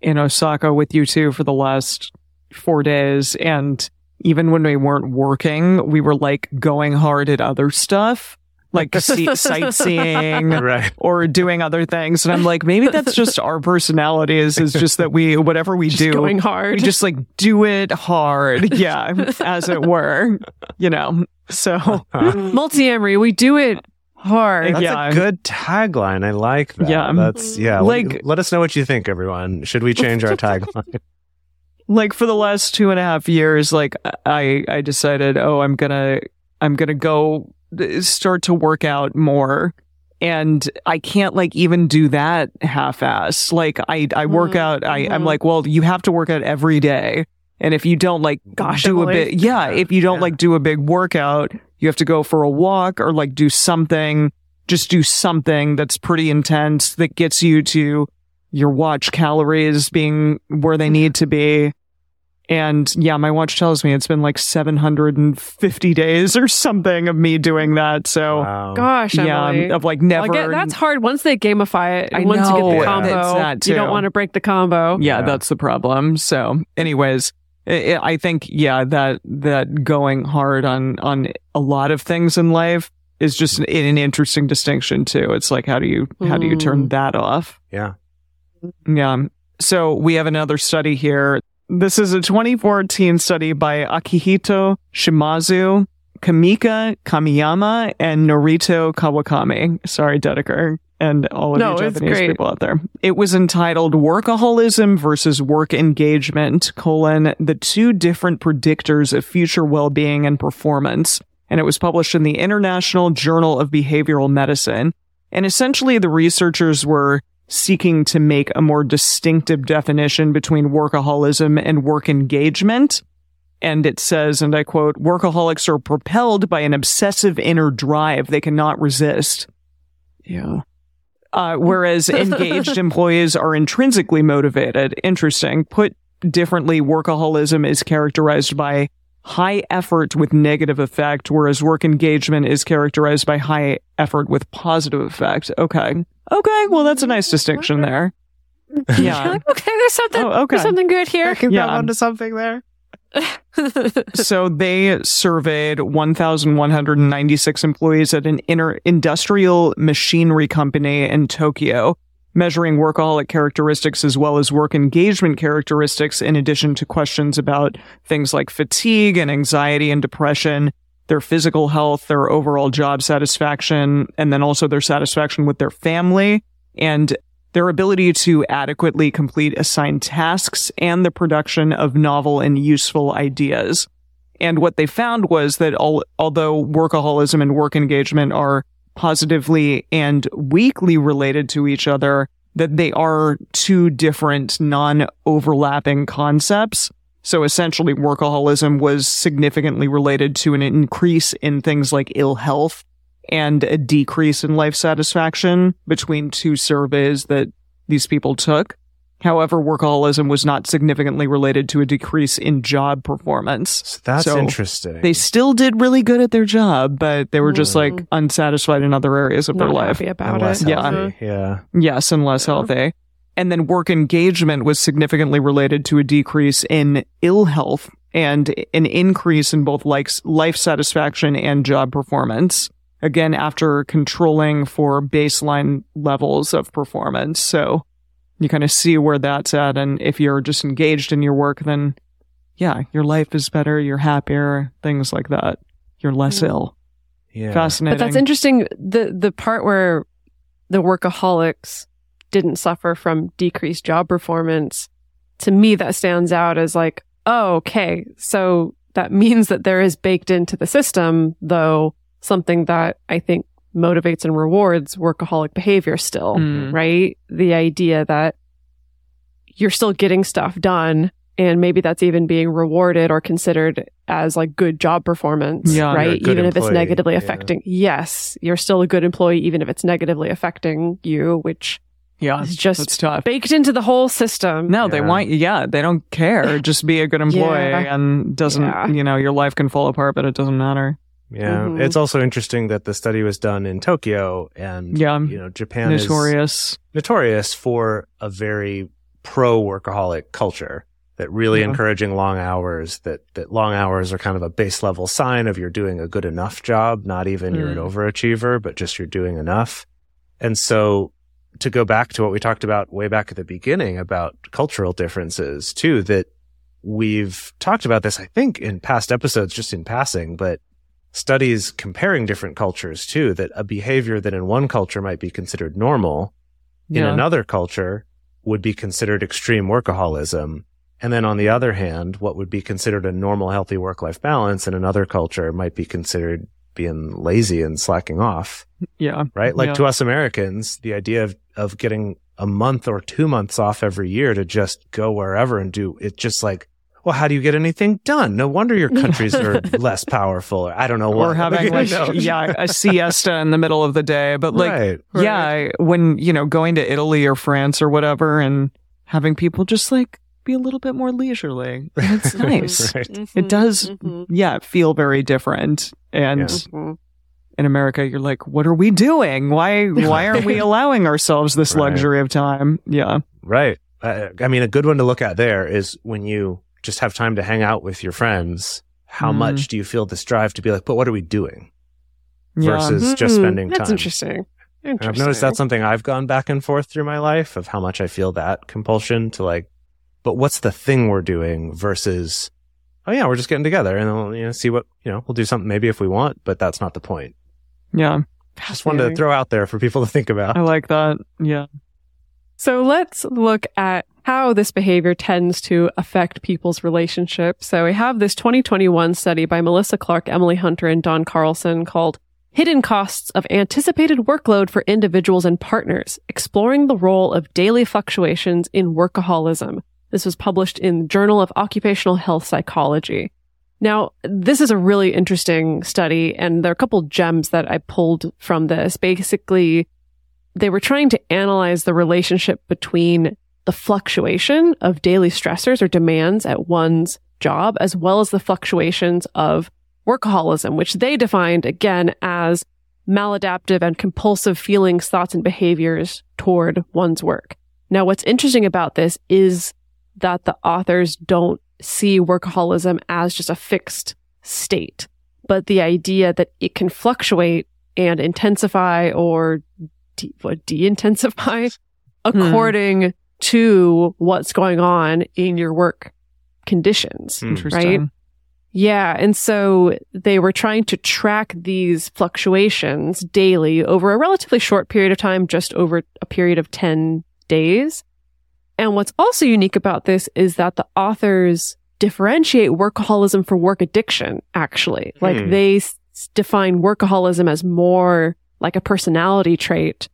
in Osaka with you two for the last four days. And even when we weren't working, we were like going hard at other stuff, like see- sightseeing Right. or doing other things. And I'm like, maybe that's just our personalities is just that we, whatever we Just do, going hard we just like do it hard. Yeah. as it were, you know, so. Uh-huh. Multiamory we do it hard That's Yeah. a good tagline. I like that. Yeah. That's yeah. Like- Like, let us know what you think, everyone. Should we change our tagline? like for the last two and a half years, like I, I decided, oh, I'm gonna, I'm gonna go start to work out more. And I can't like even do that half ass. Like I, I work Mhm. out. I, I'm Mhm. like, well, you have to work out every day. And if you don't like Gosh, do a bit, yeah, if you don't Yeah. like do a big workout, you have to go for a walk or like do something, just do something that's pretty intense that gets you to your watch calories being where they need to be. And yeah, my watch tells me it's been like 750 days or something of me doing that. So Wow. gosh yeah, Emily. of like I never. get- that's hard once they gamify it I once you get the combo It's that you don't want to break the combo yeah, Yeah. that's the problem. So anyways, I, I think, yeah, that, that going hard on, on a lot of things in life is just an, an interesting distinction too. It's like, how do you, how do you turn Mm. that off? Yeah. Yeah. So we have another study here. This is a 2014 study by Akihito Shimazu, Kimika Kamiyama, and Norito Kawakami. Sorry, Dedeker. and all of No, you Japanese people out there. It was entitled Workaholism versus Work Engagement, colon, the two different predictors of future well-being and performance. And it was published in the International Journal of Behavioral Medicine. And essentially the researchers were seeking to make a more distinctive definition between workaholism and work engagement. And it says, and I quote, workaholics are propelled by an obsessive inner drive they cannot resist. Yeah. Uh, whereas engaged employees are intrinsically motivated. Interesting. Put differently, workaholism is characterized by high effort with negative effect, whereas work engagement is characterized by high effort with positive effect. Okay. Okay. Well, that's a nice distinction there. Yeah. Like, okay, there's something. Oh, okay. There's something good here. I can Yeah. grab onto something there. so they surveyed 1,196 employees at an inter- industrial machinery company in Tokyo, measuring workaholic characteristics as well as work engagement characteristics, in addition to questions about things like fatigue and anxiety and depression, their physical health, their overall job satisfaction, and then also their satisfaction with their family and their ability to adequately complete assigned tasks and the production of novel and useful ideas. And what they found was that al- although workaholism and work engagement are positively and weakly related to each other, that they are two different non-overlapping concepts. So essentially workaholism was significantly related to an increase in things like ill health and a decrease in life satisfaction between two surveys that these people took. However, workaholism was not significantly related to a decrease in job performance. So that's So interesting. They still did really good at their job, but they were just hmm. like unsatisfied in other areas of their life. happy about And less it. Yeah. Yeah. Yes, and less healthy. And then work engagement was significantly related to a decrease in ill health and an increase in both likes, life satisfaction and job performance. Again, after controlling for baseline levels of performance. So you kind of see where that's at. And if you're just engaged in your work, then yeah, your life is better. You're happier, things like that. You're less mm. ill. Yeah. Fascinating. But that's interesting. The the part where the workaholics didn't suffer from decreased job performance, to me that stands out as like, oh, okay. So that means that there is baked into the system, though, something that I think motivates and rewards workaholic behavior still, Mm. right? The idea that you're still getting stuff done and maybe that's even being rewarded or considered as like good job performance, Yeah. Right? good Even if it's employee, negatively yeah. affecting. Yes, you're still a good employee, even if it's negatively affecting you, which yeah, it's just tough. baked into the whole system. No, they Yeah. want yeah, they don't care. Just be a good employee Yeah. and doesn't Yeah. you know, your life can fall apart, but it doesn't matter. Yeah. Mhm. It's also interesting that the study was done in Tokyo and, Yeah. you know, Japan is Notorious. notorious for a very pro workaholic culture that really Yeah. encouraging long hours that that long hours are kind of a base level sign of you're doing a good enough job not even you're an Mm. overachiever but just you're doing enough and so to go back to what we talked about way back at the beginning about cultural differences too that we've talked about this i think in past episodes just in passing but studies comparing different cultures too that a behavior that in one culture might be considered normal in Yeah. another culture would be considered extreme workaholism. And then on the other hand, what would be considered a normal, healthy work life balance in another culture might be considered being lazy and slacking off, Yeah. right? Like Yeah. to us Americans, the idea of, of getting a month or two months off every year to just go wherever and do it just like, well, how do you get anything done? No wonder your countries are less powerful. Or I don't know what. Or having like No. yeah, a siesta in the middle of the day. But like right. yeah, when you know, going to Italy or France or whatever and having people just like be a little bit more leisurely. It's nice. Right. It does Mhm. yeah, feel very different. And Yeah. Mhm. in America, you're like, what are we doing? Why why are we allowing ourselves this Right. luxury of time? Yeah. Right. Uh, I mean, a good one to look at there is when you just have time to hang out with your friends. How Mm. much do you feel this drive to be like, but what are we doing Yeah. versus just Mhm. spending time? That's interesting. And Interesting. I've noticed that's something I've gone back and forth through my life of how much I feel that compulsion to like, but what's the thing we're doing versus, oh yeah, we're just getting together and then we'll, you know, see what, you know, we'll do something maybe if we want, but that's not the point. Yeah. Just wanted to throw out there for people to think about. I like that. Yeah. So let's look at how this behavior tends to affect people's relationships. So we have this 2021 study by Melissa Clark, Emily Hunter, and Dawn Carlson called Hidden Costs of Anticipated Workload for Individuals and Partners, exploring the role of daily fluctuations in workaholism. This was published in the Journal of Occupational Health Psychology. Now, this is a really interesting study, and there are a couple gems that I pulled from this. Basically, they were trying to analyze the relationship between the fluctuation of daily stressors or demands at one's job, as well as the fluctuations of workaholism, which they defined again as maladaptive and compulsive feelings, thoughts, and behaviors toward one's work. Now, what's interesting about this is that the authors don't see workaholism as just a fixed state, but the idea that it can fluctuate and intensify or de- what, de-intensify according to what's going on in your work conditions. Hmm. Interesting. Yeah. And so they were trying to track these fluctuations daily over a relatively short period of time, just over a period of 10 days. And what's also unique about this is that the authors differentiate workaholism from work addiction, actually. Like Hmm. they s- define workaholism as more like a personality trait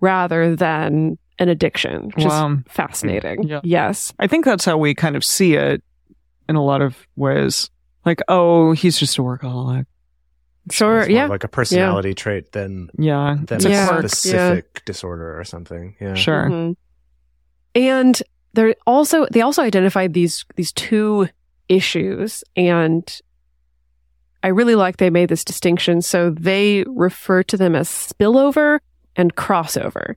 rather than an addiction, which Wow. is fascinating. Yeah. Yes. I think that's how we kind of see it in a lot of ways. Like, oh, he's just a workaholic. Sure. More Yeah. like a personality trait than Yeah. than It's a Yeah. a quirk. specific disorder or something. Yeah. Sure. Mhm. And there also they also identified these these two issues and I really like they made this distinction. So they refer to them as spillover and crossover.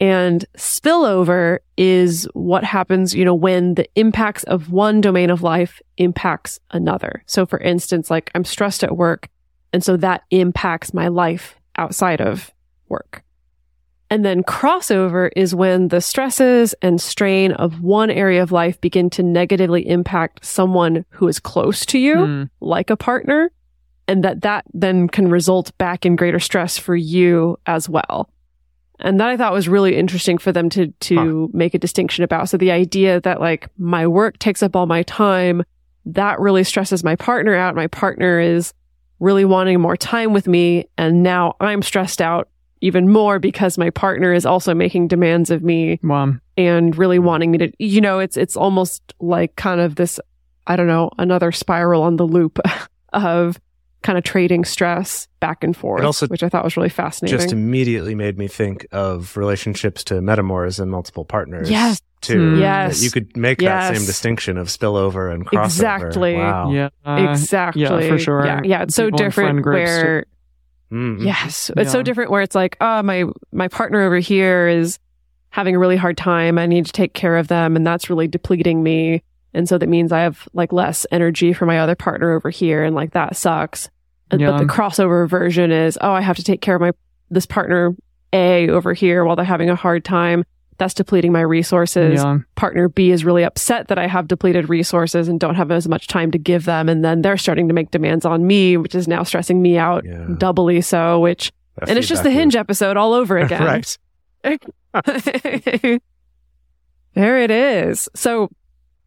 And spillover is what happens, you know, when the impacts of one domain of life impacts another. So for instance, like I'm stressed at work and so that impacts my life outside of work. And then crossover is when the stresses and strain of one area of life begin to negatively impact someone who is close to you, Hmm. like a partner, and that that then can result back in greater stress for you as well. And that I thought was really interesting for them to to make a distinction about. So the idea that like my work takes up all my time, that really stresses my partner out. My partner is really wanting more time with me, and now I'm stressed out even more because my partner is also making demands of me Wow. and really wanting me to you know it's it's almost like kind of this i don't know another spiral on the loop of kind of trading stress back and forth also which i thought was really fascinating Just immediately made me think of relationships to metamors and multiple partners. Yes. Too. Hmm. Yes. You could make that same distinction of spillover and crossover. Exactly. Wow. Yeah. exactly yeah, for sure. yeah, yeah it's so People in different where Mm. Yes. It's so different where it's like, oh, my, my partner over here is having a really hard time. I need to take care of them. And that's really depleting me. And so that means I have like less energy for my other partner over here. And like that sucks. And- Yeah. But the crossover version is, oh, I have to take care of my, this partner A over here while they're having a hard time. That's depleting my resources Yeah. partner B is really upset that I have depleted resources and don't have as much time to give them. And then they're starting to make demands on me, which is now stressing me out Yeah. doubly so, which, That and it's just the feedback hinge episode all over again. right. there it is. So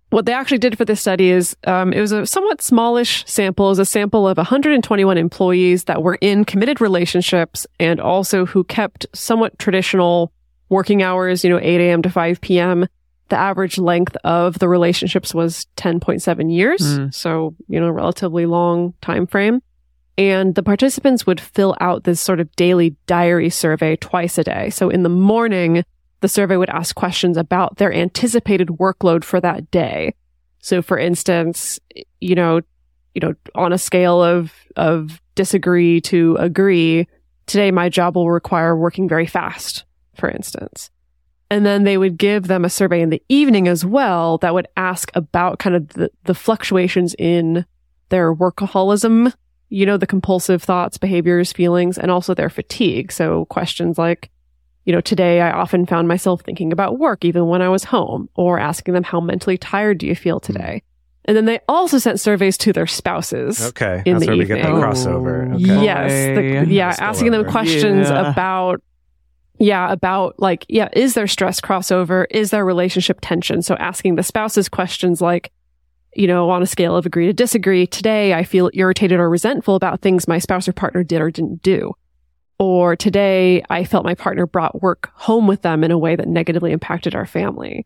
what they actually did for this study is um, it was a somewhat smallish sample. It was a sample of 121 employees that were in committed relationships and also who kept somewhat traditional working hours, you know, 8 a.m. to 5 p.m. The average length of the relationships was 10.7 years. Mm. So, you know, relatively long time frame. And the participants would fill out this sort of daily diary survey twice a day. So in the morning, the survey would ask questions about their anticipated workload for that day. So for instance, you know, you know, on a scale of, of disagree to agree, today my job will require working very fast, for instance. And then they would give them a survey in the evening as well that would ask about kind of the, the fluctuations in their workaholism, you know, the compulsive thoughts, behaviors, feelings, and also their fatigue. So questions like, you know, today I often found myself thinking about work even when I was home or asking them, how mentally tired do you feel hmm. today? And then they also sent surveys to their spouses. Okay, in that's the where we get the crossover. Okay. Yes, the, yeah, Still asking them questions Yeah. about yeah, about like yeah, is there stress crossover? Is there relationship tension? So asking the spouses questions like you know, on a scale of agree to disagree, today I feel irritated or resentful about things my spouse or partner did or didn't do. Or today I felt my partner brought work home with them in a way that negatively impacted our family.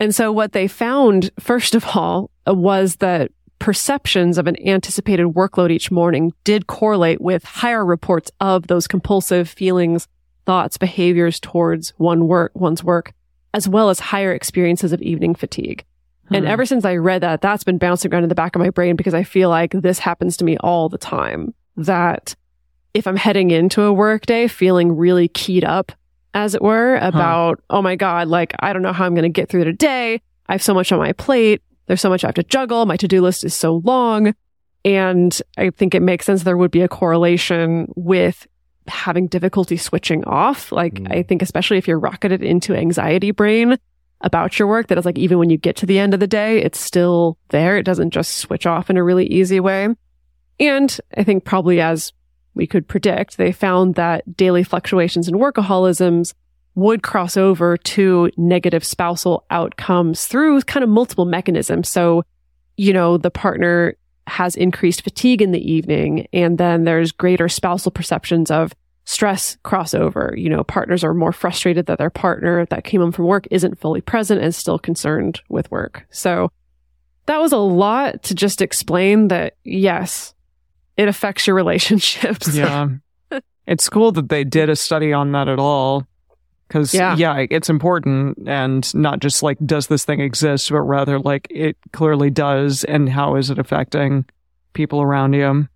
And so what they found, first of all, was that perceptions of an anticipated workload each morning did correlate with higher reports of those compulsive feelings, thoughts, behaviors towards one work, one's work, as well as higher experiences of evening fatigue. And Hmm. ever since I read that, that's been bouncing around in the back of my brain because I feel like this happens to me all the time. That if I'm heading into a work day feeling really keyed up, as it were, about, oh my God, like, I don't know how I'm going to get through the day. I have so much on my plate. There's so much I have to juggle. My to do list is so long. And I think it makes sense there would be a correlation with having difficulty switching off. Like, Mm. I think, especially if you're rocketed into anxiety brain about your work, that it's like, even when you get to the end of the day, it's still there. It doesn't just switch off in a really easy way. And I think probably as we could predict, they found that daily fluctuations in workaholisms would cross over to negative spousal outcomes through kind of multiple mechanisms. So, you know, the partner has increased fatigue in the evening, and then there's greater spousal perceptions of stress crossover. You know, partners are more frustrated that their partner that came home from work isn't fully present and still concerned with work. So that was a lot to just explain that, yes, it affects your relationships. yeah. It's cool that they did a study on that at all. Cause Yeah. yeah. it's important and not just like, does this thing exist, but rather like it clearly does. And how is it affecting people around you?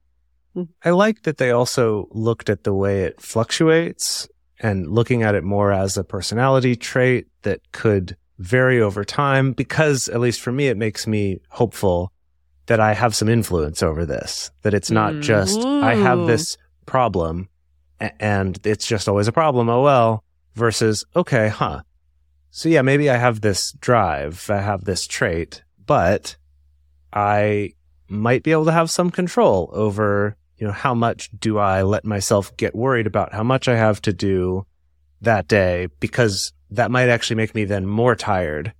I like that they also looked at the way it fluctuates and looking at it more as a personality trait that could vary over time because at least for me it makes me hopeful that I have some influence over this that it's not just I have this problem and it's just always a problem oh well versus okay huh. So yeah maybe I have this drive I have this trait but I might be able to have some control over, you know, how much do I let myself get worried about how much I have to do that day because that might actually make me then more tired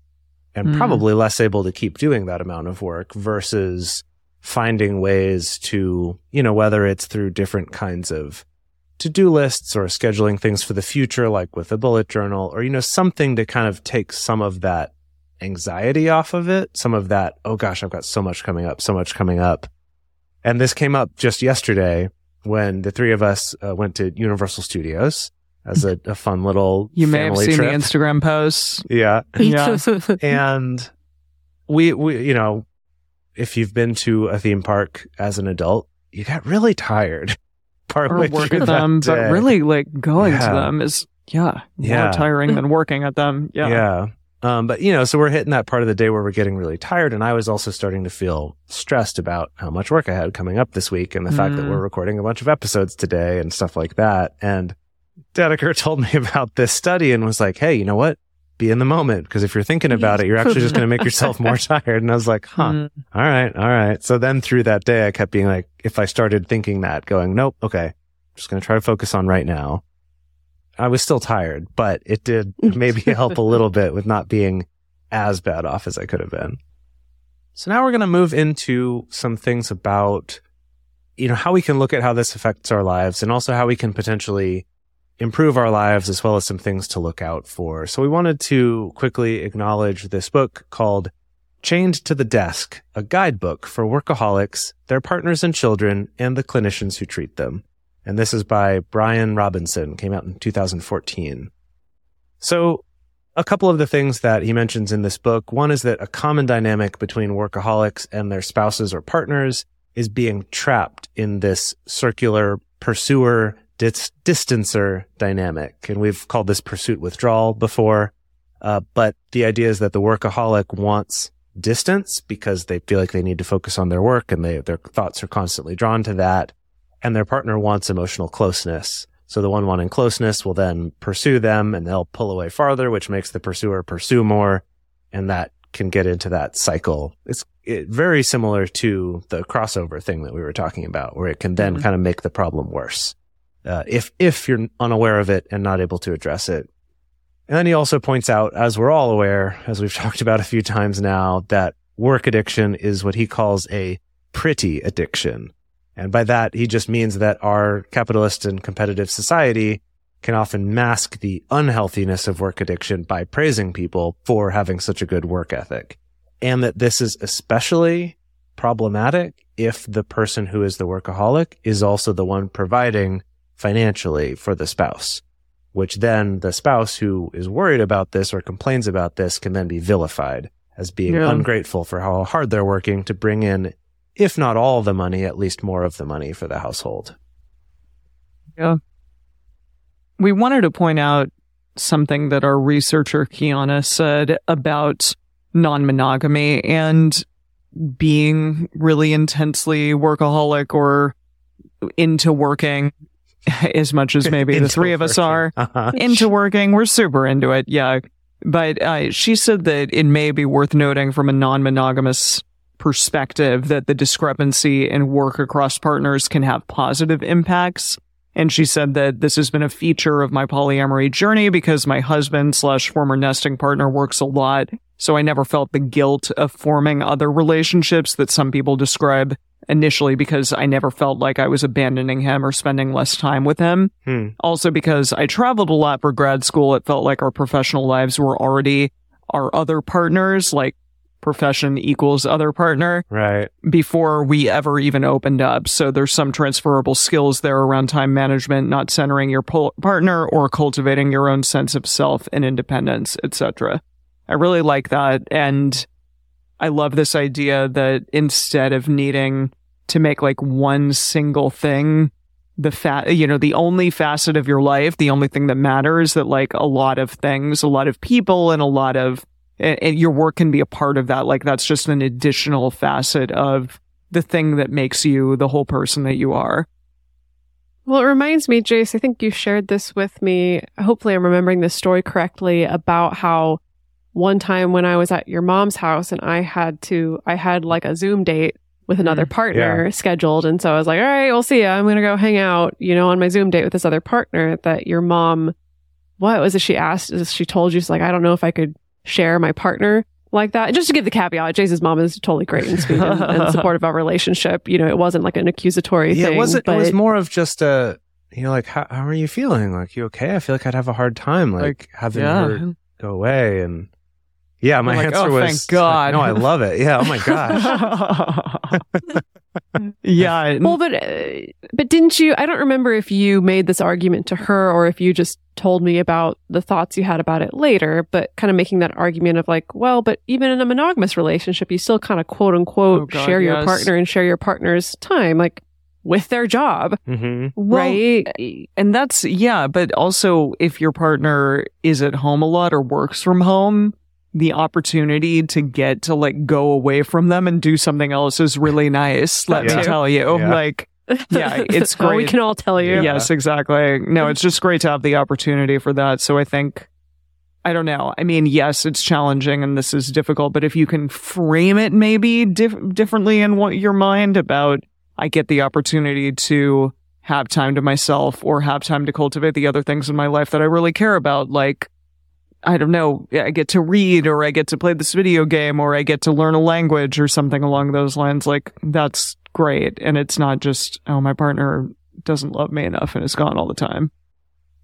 and Mm. probably less able to keep doing that amount of work versus finding ways to, you know, whether it's through different kinds of to-do lists or scheduling things for the future, like with a bullet journal or, you know, something to kind of take some of that anxiety off of it, some of that, oh gosh, I've got so much coming up, so much coming up. And this came up just yesterday when the three of us uh, went to Universal Studios as a, a fun little You may have seen trip. the Instagram posts. Yeah. Yeah. And we, we, you know, if you've been to a theme park as an adult, you get really tired. or partway work through at that them, but really like going Yeah. to them is, yeah, Yeah. more tiring than working at them. Yeah. Yeah. Um, but you know, so we're hitting that part of the day where we're getting really tired. And I was also starting to feel stressed about how much work I had coming up this week and the fact that Mm. we're recording a bunch of episodes today and stuff like that. And Dedeker told me about this study and was like, Hey, you know what? Be in the moment. Because if you're thinking about it, you're actually just going to make yourself more tired. And I was like, huh. Mm. All right. All right. So then through that day, I kept being like, if I started thinking that, going, nope, okay, just going to try to focus on right now. I was still tired, but it did maybe help a little bit with not being as bad off as I could have been. So now we're going to move into some things about, you know, how we can look at how this affects our lives and also how we can potentially improve our lives as well as some things to look out for. So we wanted to quickly acknowledge this book called Chained to the Desk, a guidebook for workaholics, their partners and children, and the clinicians who treat them. And this is by Bryan Robinson, came out in 2014. So a couple of the things that he mentions in this book. One is that a common dynamic between workaholics and their spouses or partners is being trapped in this circular pursuer dis- distancer dynamic. And we've called this pursuit withdrawal before. Uh, but the idea is that the workaholic wants distance because they feel like they need to focus on their work and they, their thoughts are constantly drawn to that. And their partner wants emotional closeness. So the one wanting closeness will then pursue them and they'll pull away farther, which makes the pursuer pursue more. And that can get into that cycle. It's it, very similar to the crossover thing that we were talking about, where it can then Mhm. kind of make the problem worse uh, if if you're unaware of it and not able to address it. And then he also points out, as we're all aware, as we've talked about a few times now, that work addiction is what he calls a pretty addiction. And by that, he just means that our capitalist and competitive society can often mask the unhealthiness of work addiction by praising people for having such a good work ethic. And that this is especially problematic if the person who is the workaholic is also the one providing financially for the spouse, which then the spouse who is worried about this or complains about this can then be vilified as being Yeah. ungrateful for how hard they're working to bring in, if not all the money, at least more of the money for the household. Yeah. We wanted to point out something that our researcher Kiana said about non-monogamy and being really intensely workaholic or into working as much as maybe the three of us are Uh-huh. into working. We're super into it. Yeah. But uh, she said that it may be worth noting from a non monogamous perspective that the discrepancy in work across partners can have positive impacts. And she said that this has been a feature of my polyamory journey because my husband slash former nesting partner works a lot. So I never felt the guilt of forming other relationships that some people describe initially because I never felt like I was abandoning him or spending less time with him. Hmm. Also, because I traveled a lot for grad school, it felt like our professional lives were already our other partners, like profession equals other partner Right. before we ever even opened up. So there's some transferable skills there around time management, not centering your pol- partner or cultivating your own sense of self and independence, etc. I really like that. And I love this idea that instead of needing to make like one single thing the fat, you know, the only facet of your life, the only thing that matters that like a lot of things, a lot of people and a lot of, and, your work can be a part of that. Like that's just an additional facet of the thing that makes you the whole person that you are. Well, it reminds me, Jase, I think you shared this with me. Hopefully, I'm remembering this story correctly about how one time when I was at your mom's house and I had to, I had like a Zoom date with another Mm, partner scheduled. And so I was like, all right, we'll see ya. I'm going to go hang out, you know, on my Zoom date with this other partner that your mom, what was it she asked? Is she told you, she's like, I don't know if I could share my partner like that. Just to give the caveat, Jay's mom is totally great and sweet and, and supportive of our relationship. You know, it wasn't like an accusatory Yeah, thing. it wasn't. but It was more of just a, you know, like how, how are you feeling? Like you okay? I feel like I'd have a hard time, like, Like, having yeah. her go away. And yeah, my You're like, answer "Oh, was, thank God." No, I love it. Yeah. Oh my gosh. yeah. Well, but uh, but didn't you? I don't remember if you made this argument to her or if you just told me about the thoughts you had about it later. But kind of making that argument of like, well, but even in a monogamous relationship, you still kind of quote unquote Oh, God, share your yes. partner and share your partner's time, like with their job, hmm Well, right? And that's, yeah, but also if your partner is at home a lot or works from home, the opportunity to get to like go away from them and do something else is really nice. Let Yeah. me tell you. Yeah. Like, yeah, it's Oh, we can all tell you. Yes, exactly. No, it's just great to have the opportunity for that. So I think, I don't know. I mean, yes, it's challenging and this is difficult, but if you can frame it maybe dif- differently in what your mind about, I get the opportunity to have time to myself or have time to cultivate the other things in my life that I really care about. Like, I don't know, I get to read or I get to play this video game or I get to learn a language or something along those lines. Like, that's great. And it's not just, oh, my partner doesn't love me enough and is gone all the time.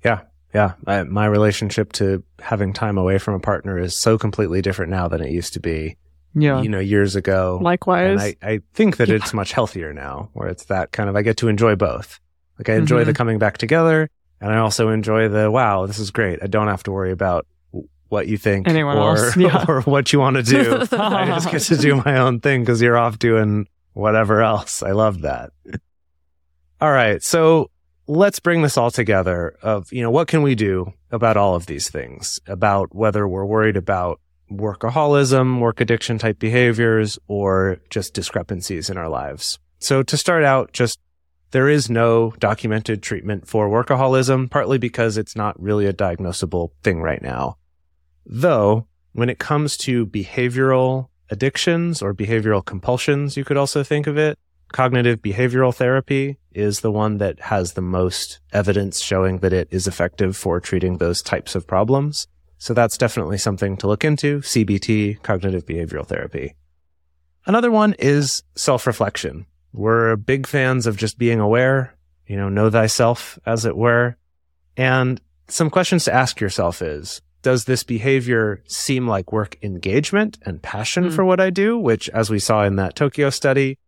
Yeah. Yeah. I, my relationship to having time away from a partner is so completely different now than it used to be, Yeah. you know, years ago. Likewise. And I, I think that it's much healthier now where it's that kind of, I get to enjoy both. Like I enjoy Mhm. the coming back together and I also enjoy the, wow, this is great. I don't have to worry about what you think Anyone or, else, yeah. or what you want to do. I just get to do my own thing because you're off doing whatever else. I love that. All right. So let's bring this all together of, you know, what can we do about all of these things about whether we're worried about workaholism, work addiction type behaviors, or just discrepancies in our lives. So to start out, just there is no documented treatment for workaholism, partly because it's not really a diagnosable thing right now. Though when it comes to behavioral addictions or behavioral compulsions, you could also think of it. Cognitive behavioral therapy is the one that has the most evidence showing that it is effective for treating those types of problems. So that's definitely something to look into. CBT, cognitive behavioral therapy. Another one is self-reflection. We're big fans of just being aware, you know, know thyself as it were. And some questions to ask yourself is, does this behavior seem like work engagement and passion Mm. for what I do? Which, as we saw in that Tokyo study,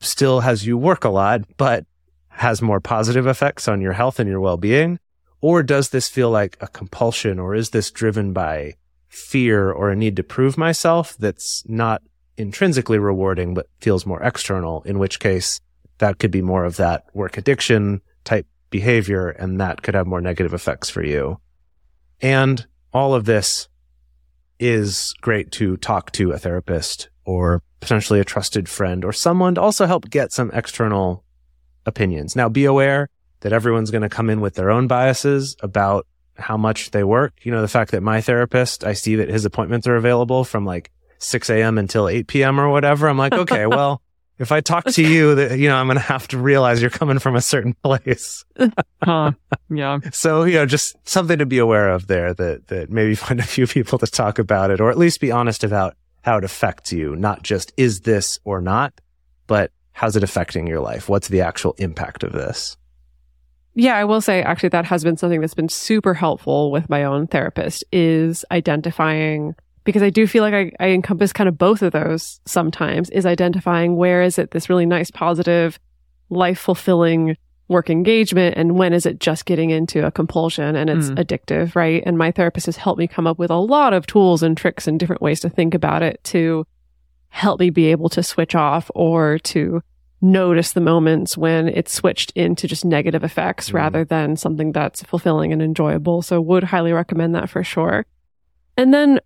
still has you work a lot, but has more positive effects on your health and your well-being? Or does this feel like a compulsion or is this driven by fear or a need to prove myself that's not intrinsically rewarding, but feels more external, in which case that could be more of that work addiction type behavior and that could have more negative effects for you. And all of this is great to talk to a therapist or potentially a trusted friend or someone to also help get some external opinions. Now be aware that everyone's going to come in with their own biases about how much they work. You know, the fact that my therapist, I see that his appointments are available from like 6 a.m. until 8 p.m. or whatever. I'm like, okay, well, if I talk to you, that, you know, I'm going to have to realize you're coming from a certain place. Huh. Yeah. So, you know, just something to be aware of there that, that maybe find a few people to talk about it or at least be honest about how it affects you. Not just is this or not, but how's it affecting your life? What's the actual impact of this? Yeah, I will say actually that has been something that's been super helpful with my own therapist is identifying because I do feel like I, I encompass kind of both of those sometimes is identifying where is it this really nice, positive, life fulfilling work engagement and when is it just getting into a compulsion and it's Mm. addictive, right? And my therapist has helped me come up with a lot of tools and tricks and different ways to think about it to help me be able to switch off or to notice the moments when it's switched into just negative effects Mm. rather than something that's fulfilling and enjoyable. So would highly recommend that for sure. And then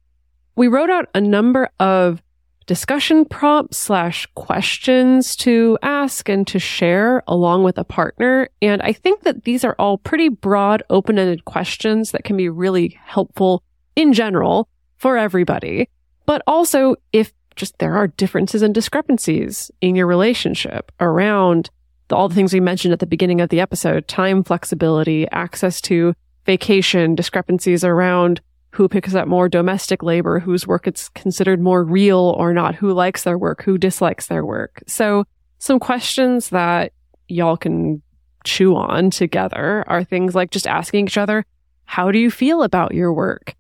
we wrote out a number of discussion prompts slash questions to ask and to share along with a partner. And I think that these are all pretty broad, open-ended questions that can be really helpful in general for everybody. But also if just there are differences and discrepancies in your relationship around the, all the things we mentioned at the beginning of the episode, time flexibility, access to vacation, discrepancies around who picks up more domestic labor, whose work is considered more real or not, who likes their work, who dislikes their work. So some questions that y'all can chew on together are things like just asking each other, how do you feel about your work?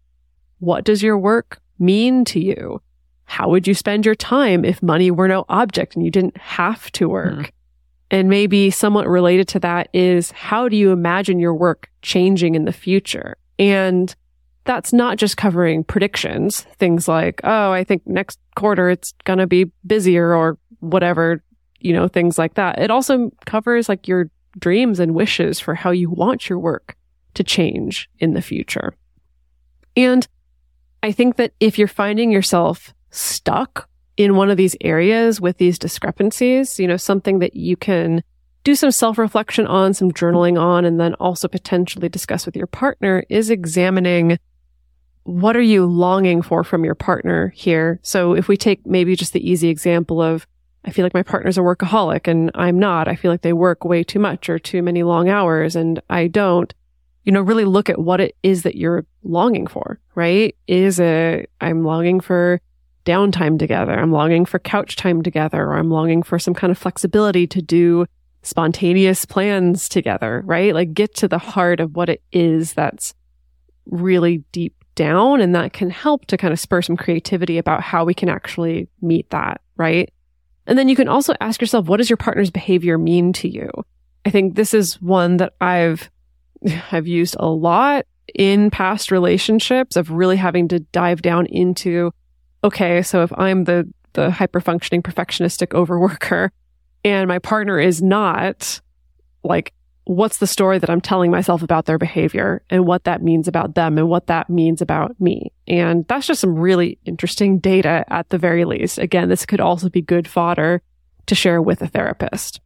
What does your work mean to you? How would you spend your time if money were no object and you didn't have to work? Hmm. And maybe somewhat related to that is how do you imagine your work changing in the future? And that's not just covering predictions, things like, oh, I think next quarter it's going to be busier or whatever, you know, things like that. It also covers like your dreams and wishes for how you want your work to change in the future. And I think that if you're finding yourself stuck in one of these areas with these discrepancies, you know, something that you can do some self reflection on, some journaling on, and then also potentially discuss with your partner is examining what are you longing for from your partner here? So if we take maybe just the easy example of, I feel like my partner's a workaholic and I'm not. I feel like they work way too much or too many long hours and I don't. You know, really look at what it is that you're longing for, right? Is it, I'm longing for downtime together. I'm longing for couch time together, or I'm longing for some kind of flexibility to do spontaneous plans together, right? Like get to the heart of what it is that's really deep down. And that can help to kind of spur some creativity about how we can actually meet that, right? And then you can also ask yourself, what does your partner's behavior mean to you? I think this is one that I've, I've used a lot in past relationships of really having to dive down into, okay, so if I'm the, the hyper functioning perfectionistic overworker and my partner is not, like, what's the story that I'm telling myself about their behavior and what that means about them and what that means about me. And that's just some really interesting data at the very least. Again, this could also be good fodder to share with a therapist.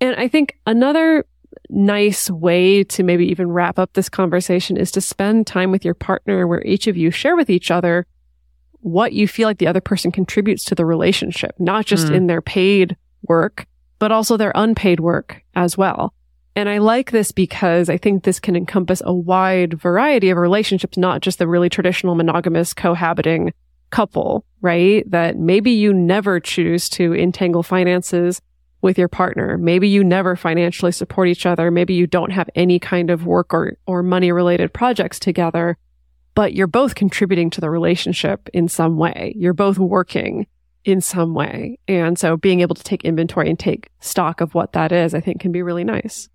And I think another nice way to maybe even wrap up this conversation is to spend time with your partner where each of you share with each other what you feel like the other person contributes to the relationship, not just Mm. in their paid work, but also their unpaid work as well. And I like this because I think this can encompass a wide variety of relationships, not just the really traditional monogamous cohabiting couple, right? That maybe you never choose to entangle finances with your partner. Maybe you never financially support each other. Maybe you don't have any kind of work or, or money related projects together, but you're both contributing to the relationship in some way. You're both working in some way. And so being able to take inventory and take stock of what that is, I think can be really nice.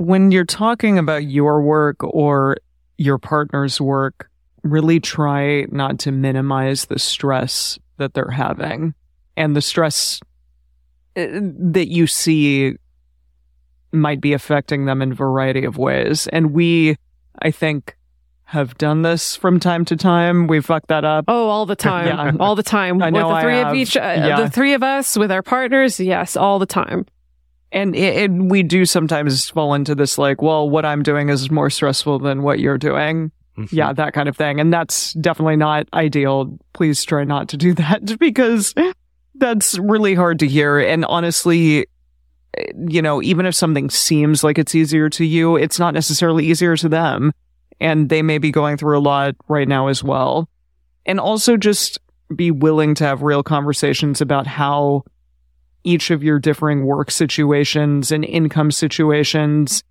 When you're talking about your work or your partner's work, really try not to minimize the stress that they're having and the stress uh, that you see might be affecting them in a variety of ways. And we, I think, have done this from time to time. We fucked that up. Oh, all the time. Yeah. All the time. I know with the I three have. of each, uh, Yeah. the three of us with our partners. Yes, all the time. And it, it, we do sometimes fall into this like, well, what I'm doing is more stressful than what you're doing. Mhm. Yeah, that kind of thing. And that's definitely not ideal. Please try not to do that because that's really hard to hear. And honestly, you know, even if something seems like it's easier to you, it's not necessarily easier to them. And they may be going through a lot right now as well. And also just be willing to have real conversations about how each of your differing work situations and income situations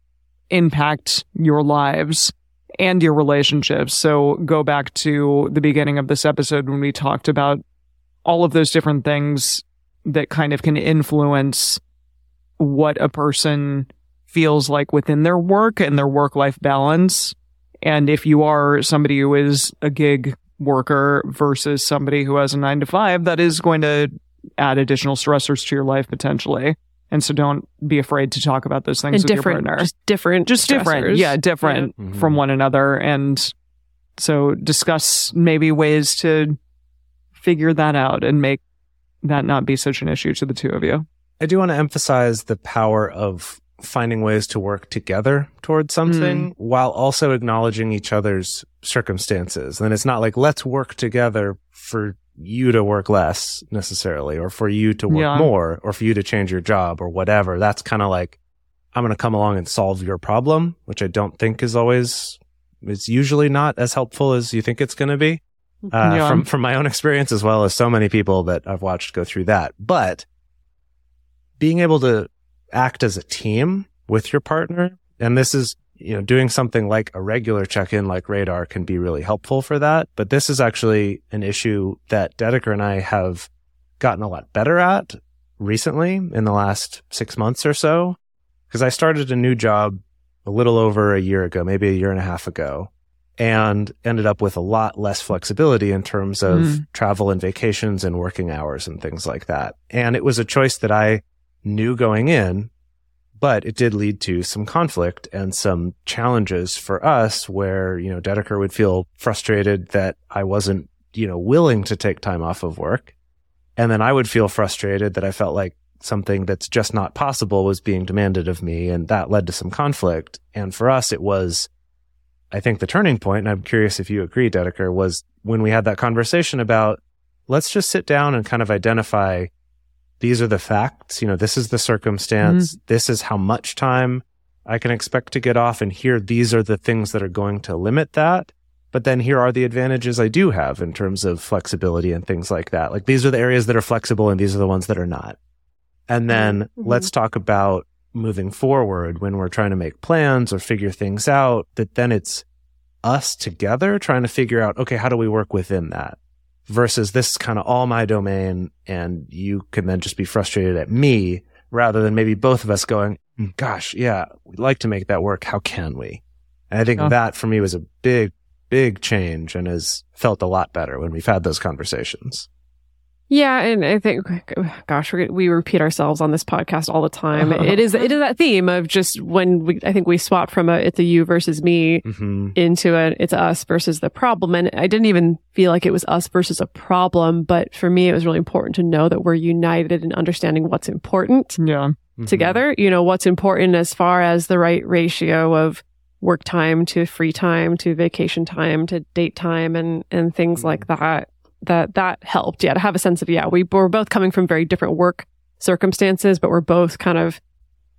impact your lives and your relationships. So go back to the beginning of this episode when we talked about all of those different things that kind of can influence what a person feels like within their work and their work life balance. And if you are somebody who is a gig worker versus somebody who has a nine to five, that is going to add additional stressors to your life potentially. And so don't be afraid to talk about those things And with different, your partner. just different, Just different. Yeah, different Yeah. Mhm. from one another. And so discuss maybe ways to figure that out and make that not be such an issue to the two of you. I do want to emphasize the power of finding ways to work together towards something while also acknowledging each other's circumstances. And it's not like, let's work together for you to work less necessarily, or for you to work Yeah. more, or for you to change your job or whatever. That's kind of like, I'm going to come along and solve your problem, which I don't think is always, it's usually not as helpful as you think it's going to be uh, Yeah. from from my own experience as well as so many people that I've watched go through that. But being able to act as a team with your partner, and this is you know doing something like a regular check-in like Radar can be really helpful for that. But this is actually an issue that Dedeker and I have gotten a lot better at recently in the last six months or so because I started a new job a little over a year ago, maybe a year and a half ago and ended up with a lot less flexibility in terms of Mm. travel and vacations and working hours and things like that. And it was a choice that I knew going in, but it did lead to some conflict and some challenges for us where, you know, Dedeker would feel frustrated that I wasn't, you know, willing to take time off of work. And then I would feel frustrated that I felt like something that's just not possible was being demanded of me. And that led to some conflict. And for us, it was, I think the turning point, and I'm curious if you agree, Dedeker, was when we had that conversation about let's just sit down and kind of identify these are the facts. You know, this is the circumstance. This is how much time I can expect to get off. And here, these are the things that are going to limit that. But then here are the advantages I do have in terms of flexibility and things like that. Like these are the areas that are flexible and these are the ones that are not. And then Mhm. let's talk about moving forward when we're trying to make plans or figure things out, that then it's us together trying to figure out, okay, how do we work within that? Versus this is kind of all my domain and you can then just be frustrated at me rather than maybe both of us going, "Mm, gosh, yeah, we'd like to make that work. How can we? And I think Yeah. that for me was a big, big change and has felt a lot better when we've had those conversations. Yeah, and I think, gosh, we we repeat ourselves on this podcast all the time. It is it is that theme of just when we I think we swap from a it's a you versus me hmm into a it's us versus the problem, and I didn't even feel like it was us versus a problem. But for me, it was really important to know that we're united in understanding what's important Yeah. together. You know, what's important as far as the right ratio of work time to free time to vacation time to date time and and things like that. That that helped. Yeah, to have a sense of yeah, we were both coming from very different work circumstances, but we're both kind of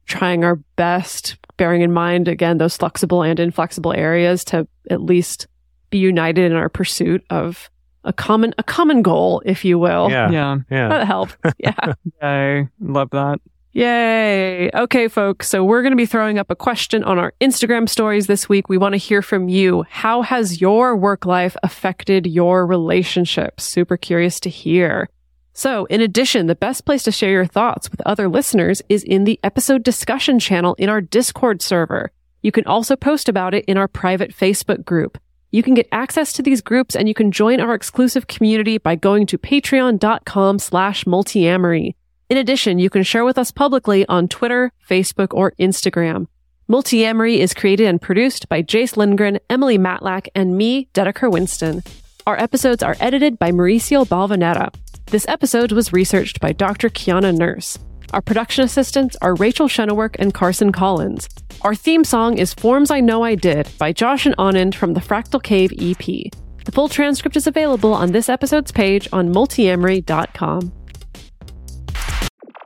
trying our best, bearing in mind again those flexible and inflexible areas to at least be united in our pursuit of a common a common goal, if you will. Yeah. Yeah. Yeah. That helped. Yeah. I Love that. Yay. Okay, folks. So we're going to be throwing up a question on our Instagram stories this week. We want to hear from you. How has your work life affected your relationships? Super curious to hear. So, in addition, the best place to share your thoughts with other listeners is in the episode discussion channel in our Discord server. You can also post about it in our private Facebook group. You can get access to these groups and you can join our exclusive community by going to patreon.com slash multiamory. In addition, you can share with us publicly on Twitter, Facebook, or Instagram. Multiamory is created and produced by Jase Lindgren, Emily Matlack, and me, Dedeker Winston. Our episodes are edited by Mauricio Balvanera. This episode was researched by Dr. Kiana Nurse. Our production assistants are Rachel Shennework and Carson Collins. Our theme song is Forms I Know I Did by Josh and Anand from the Fractal Cave EP. The full transcript is available on this episode's page on multiamory.com.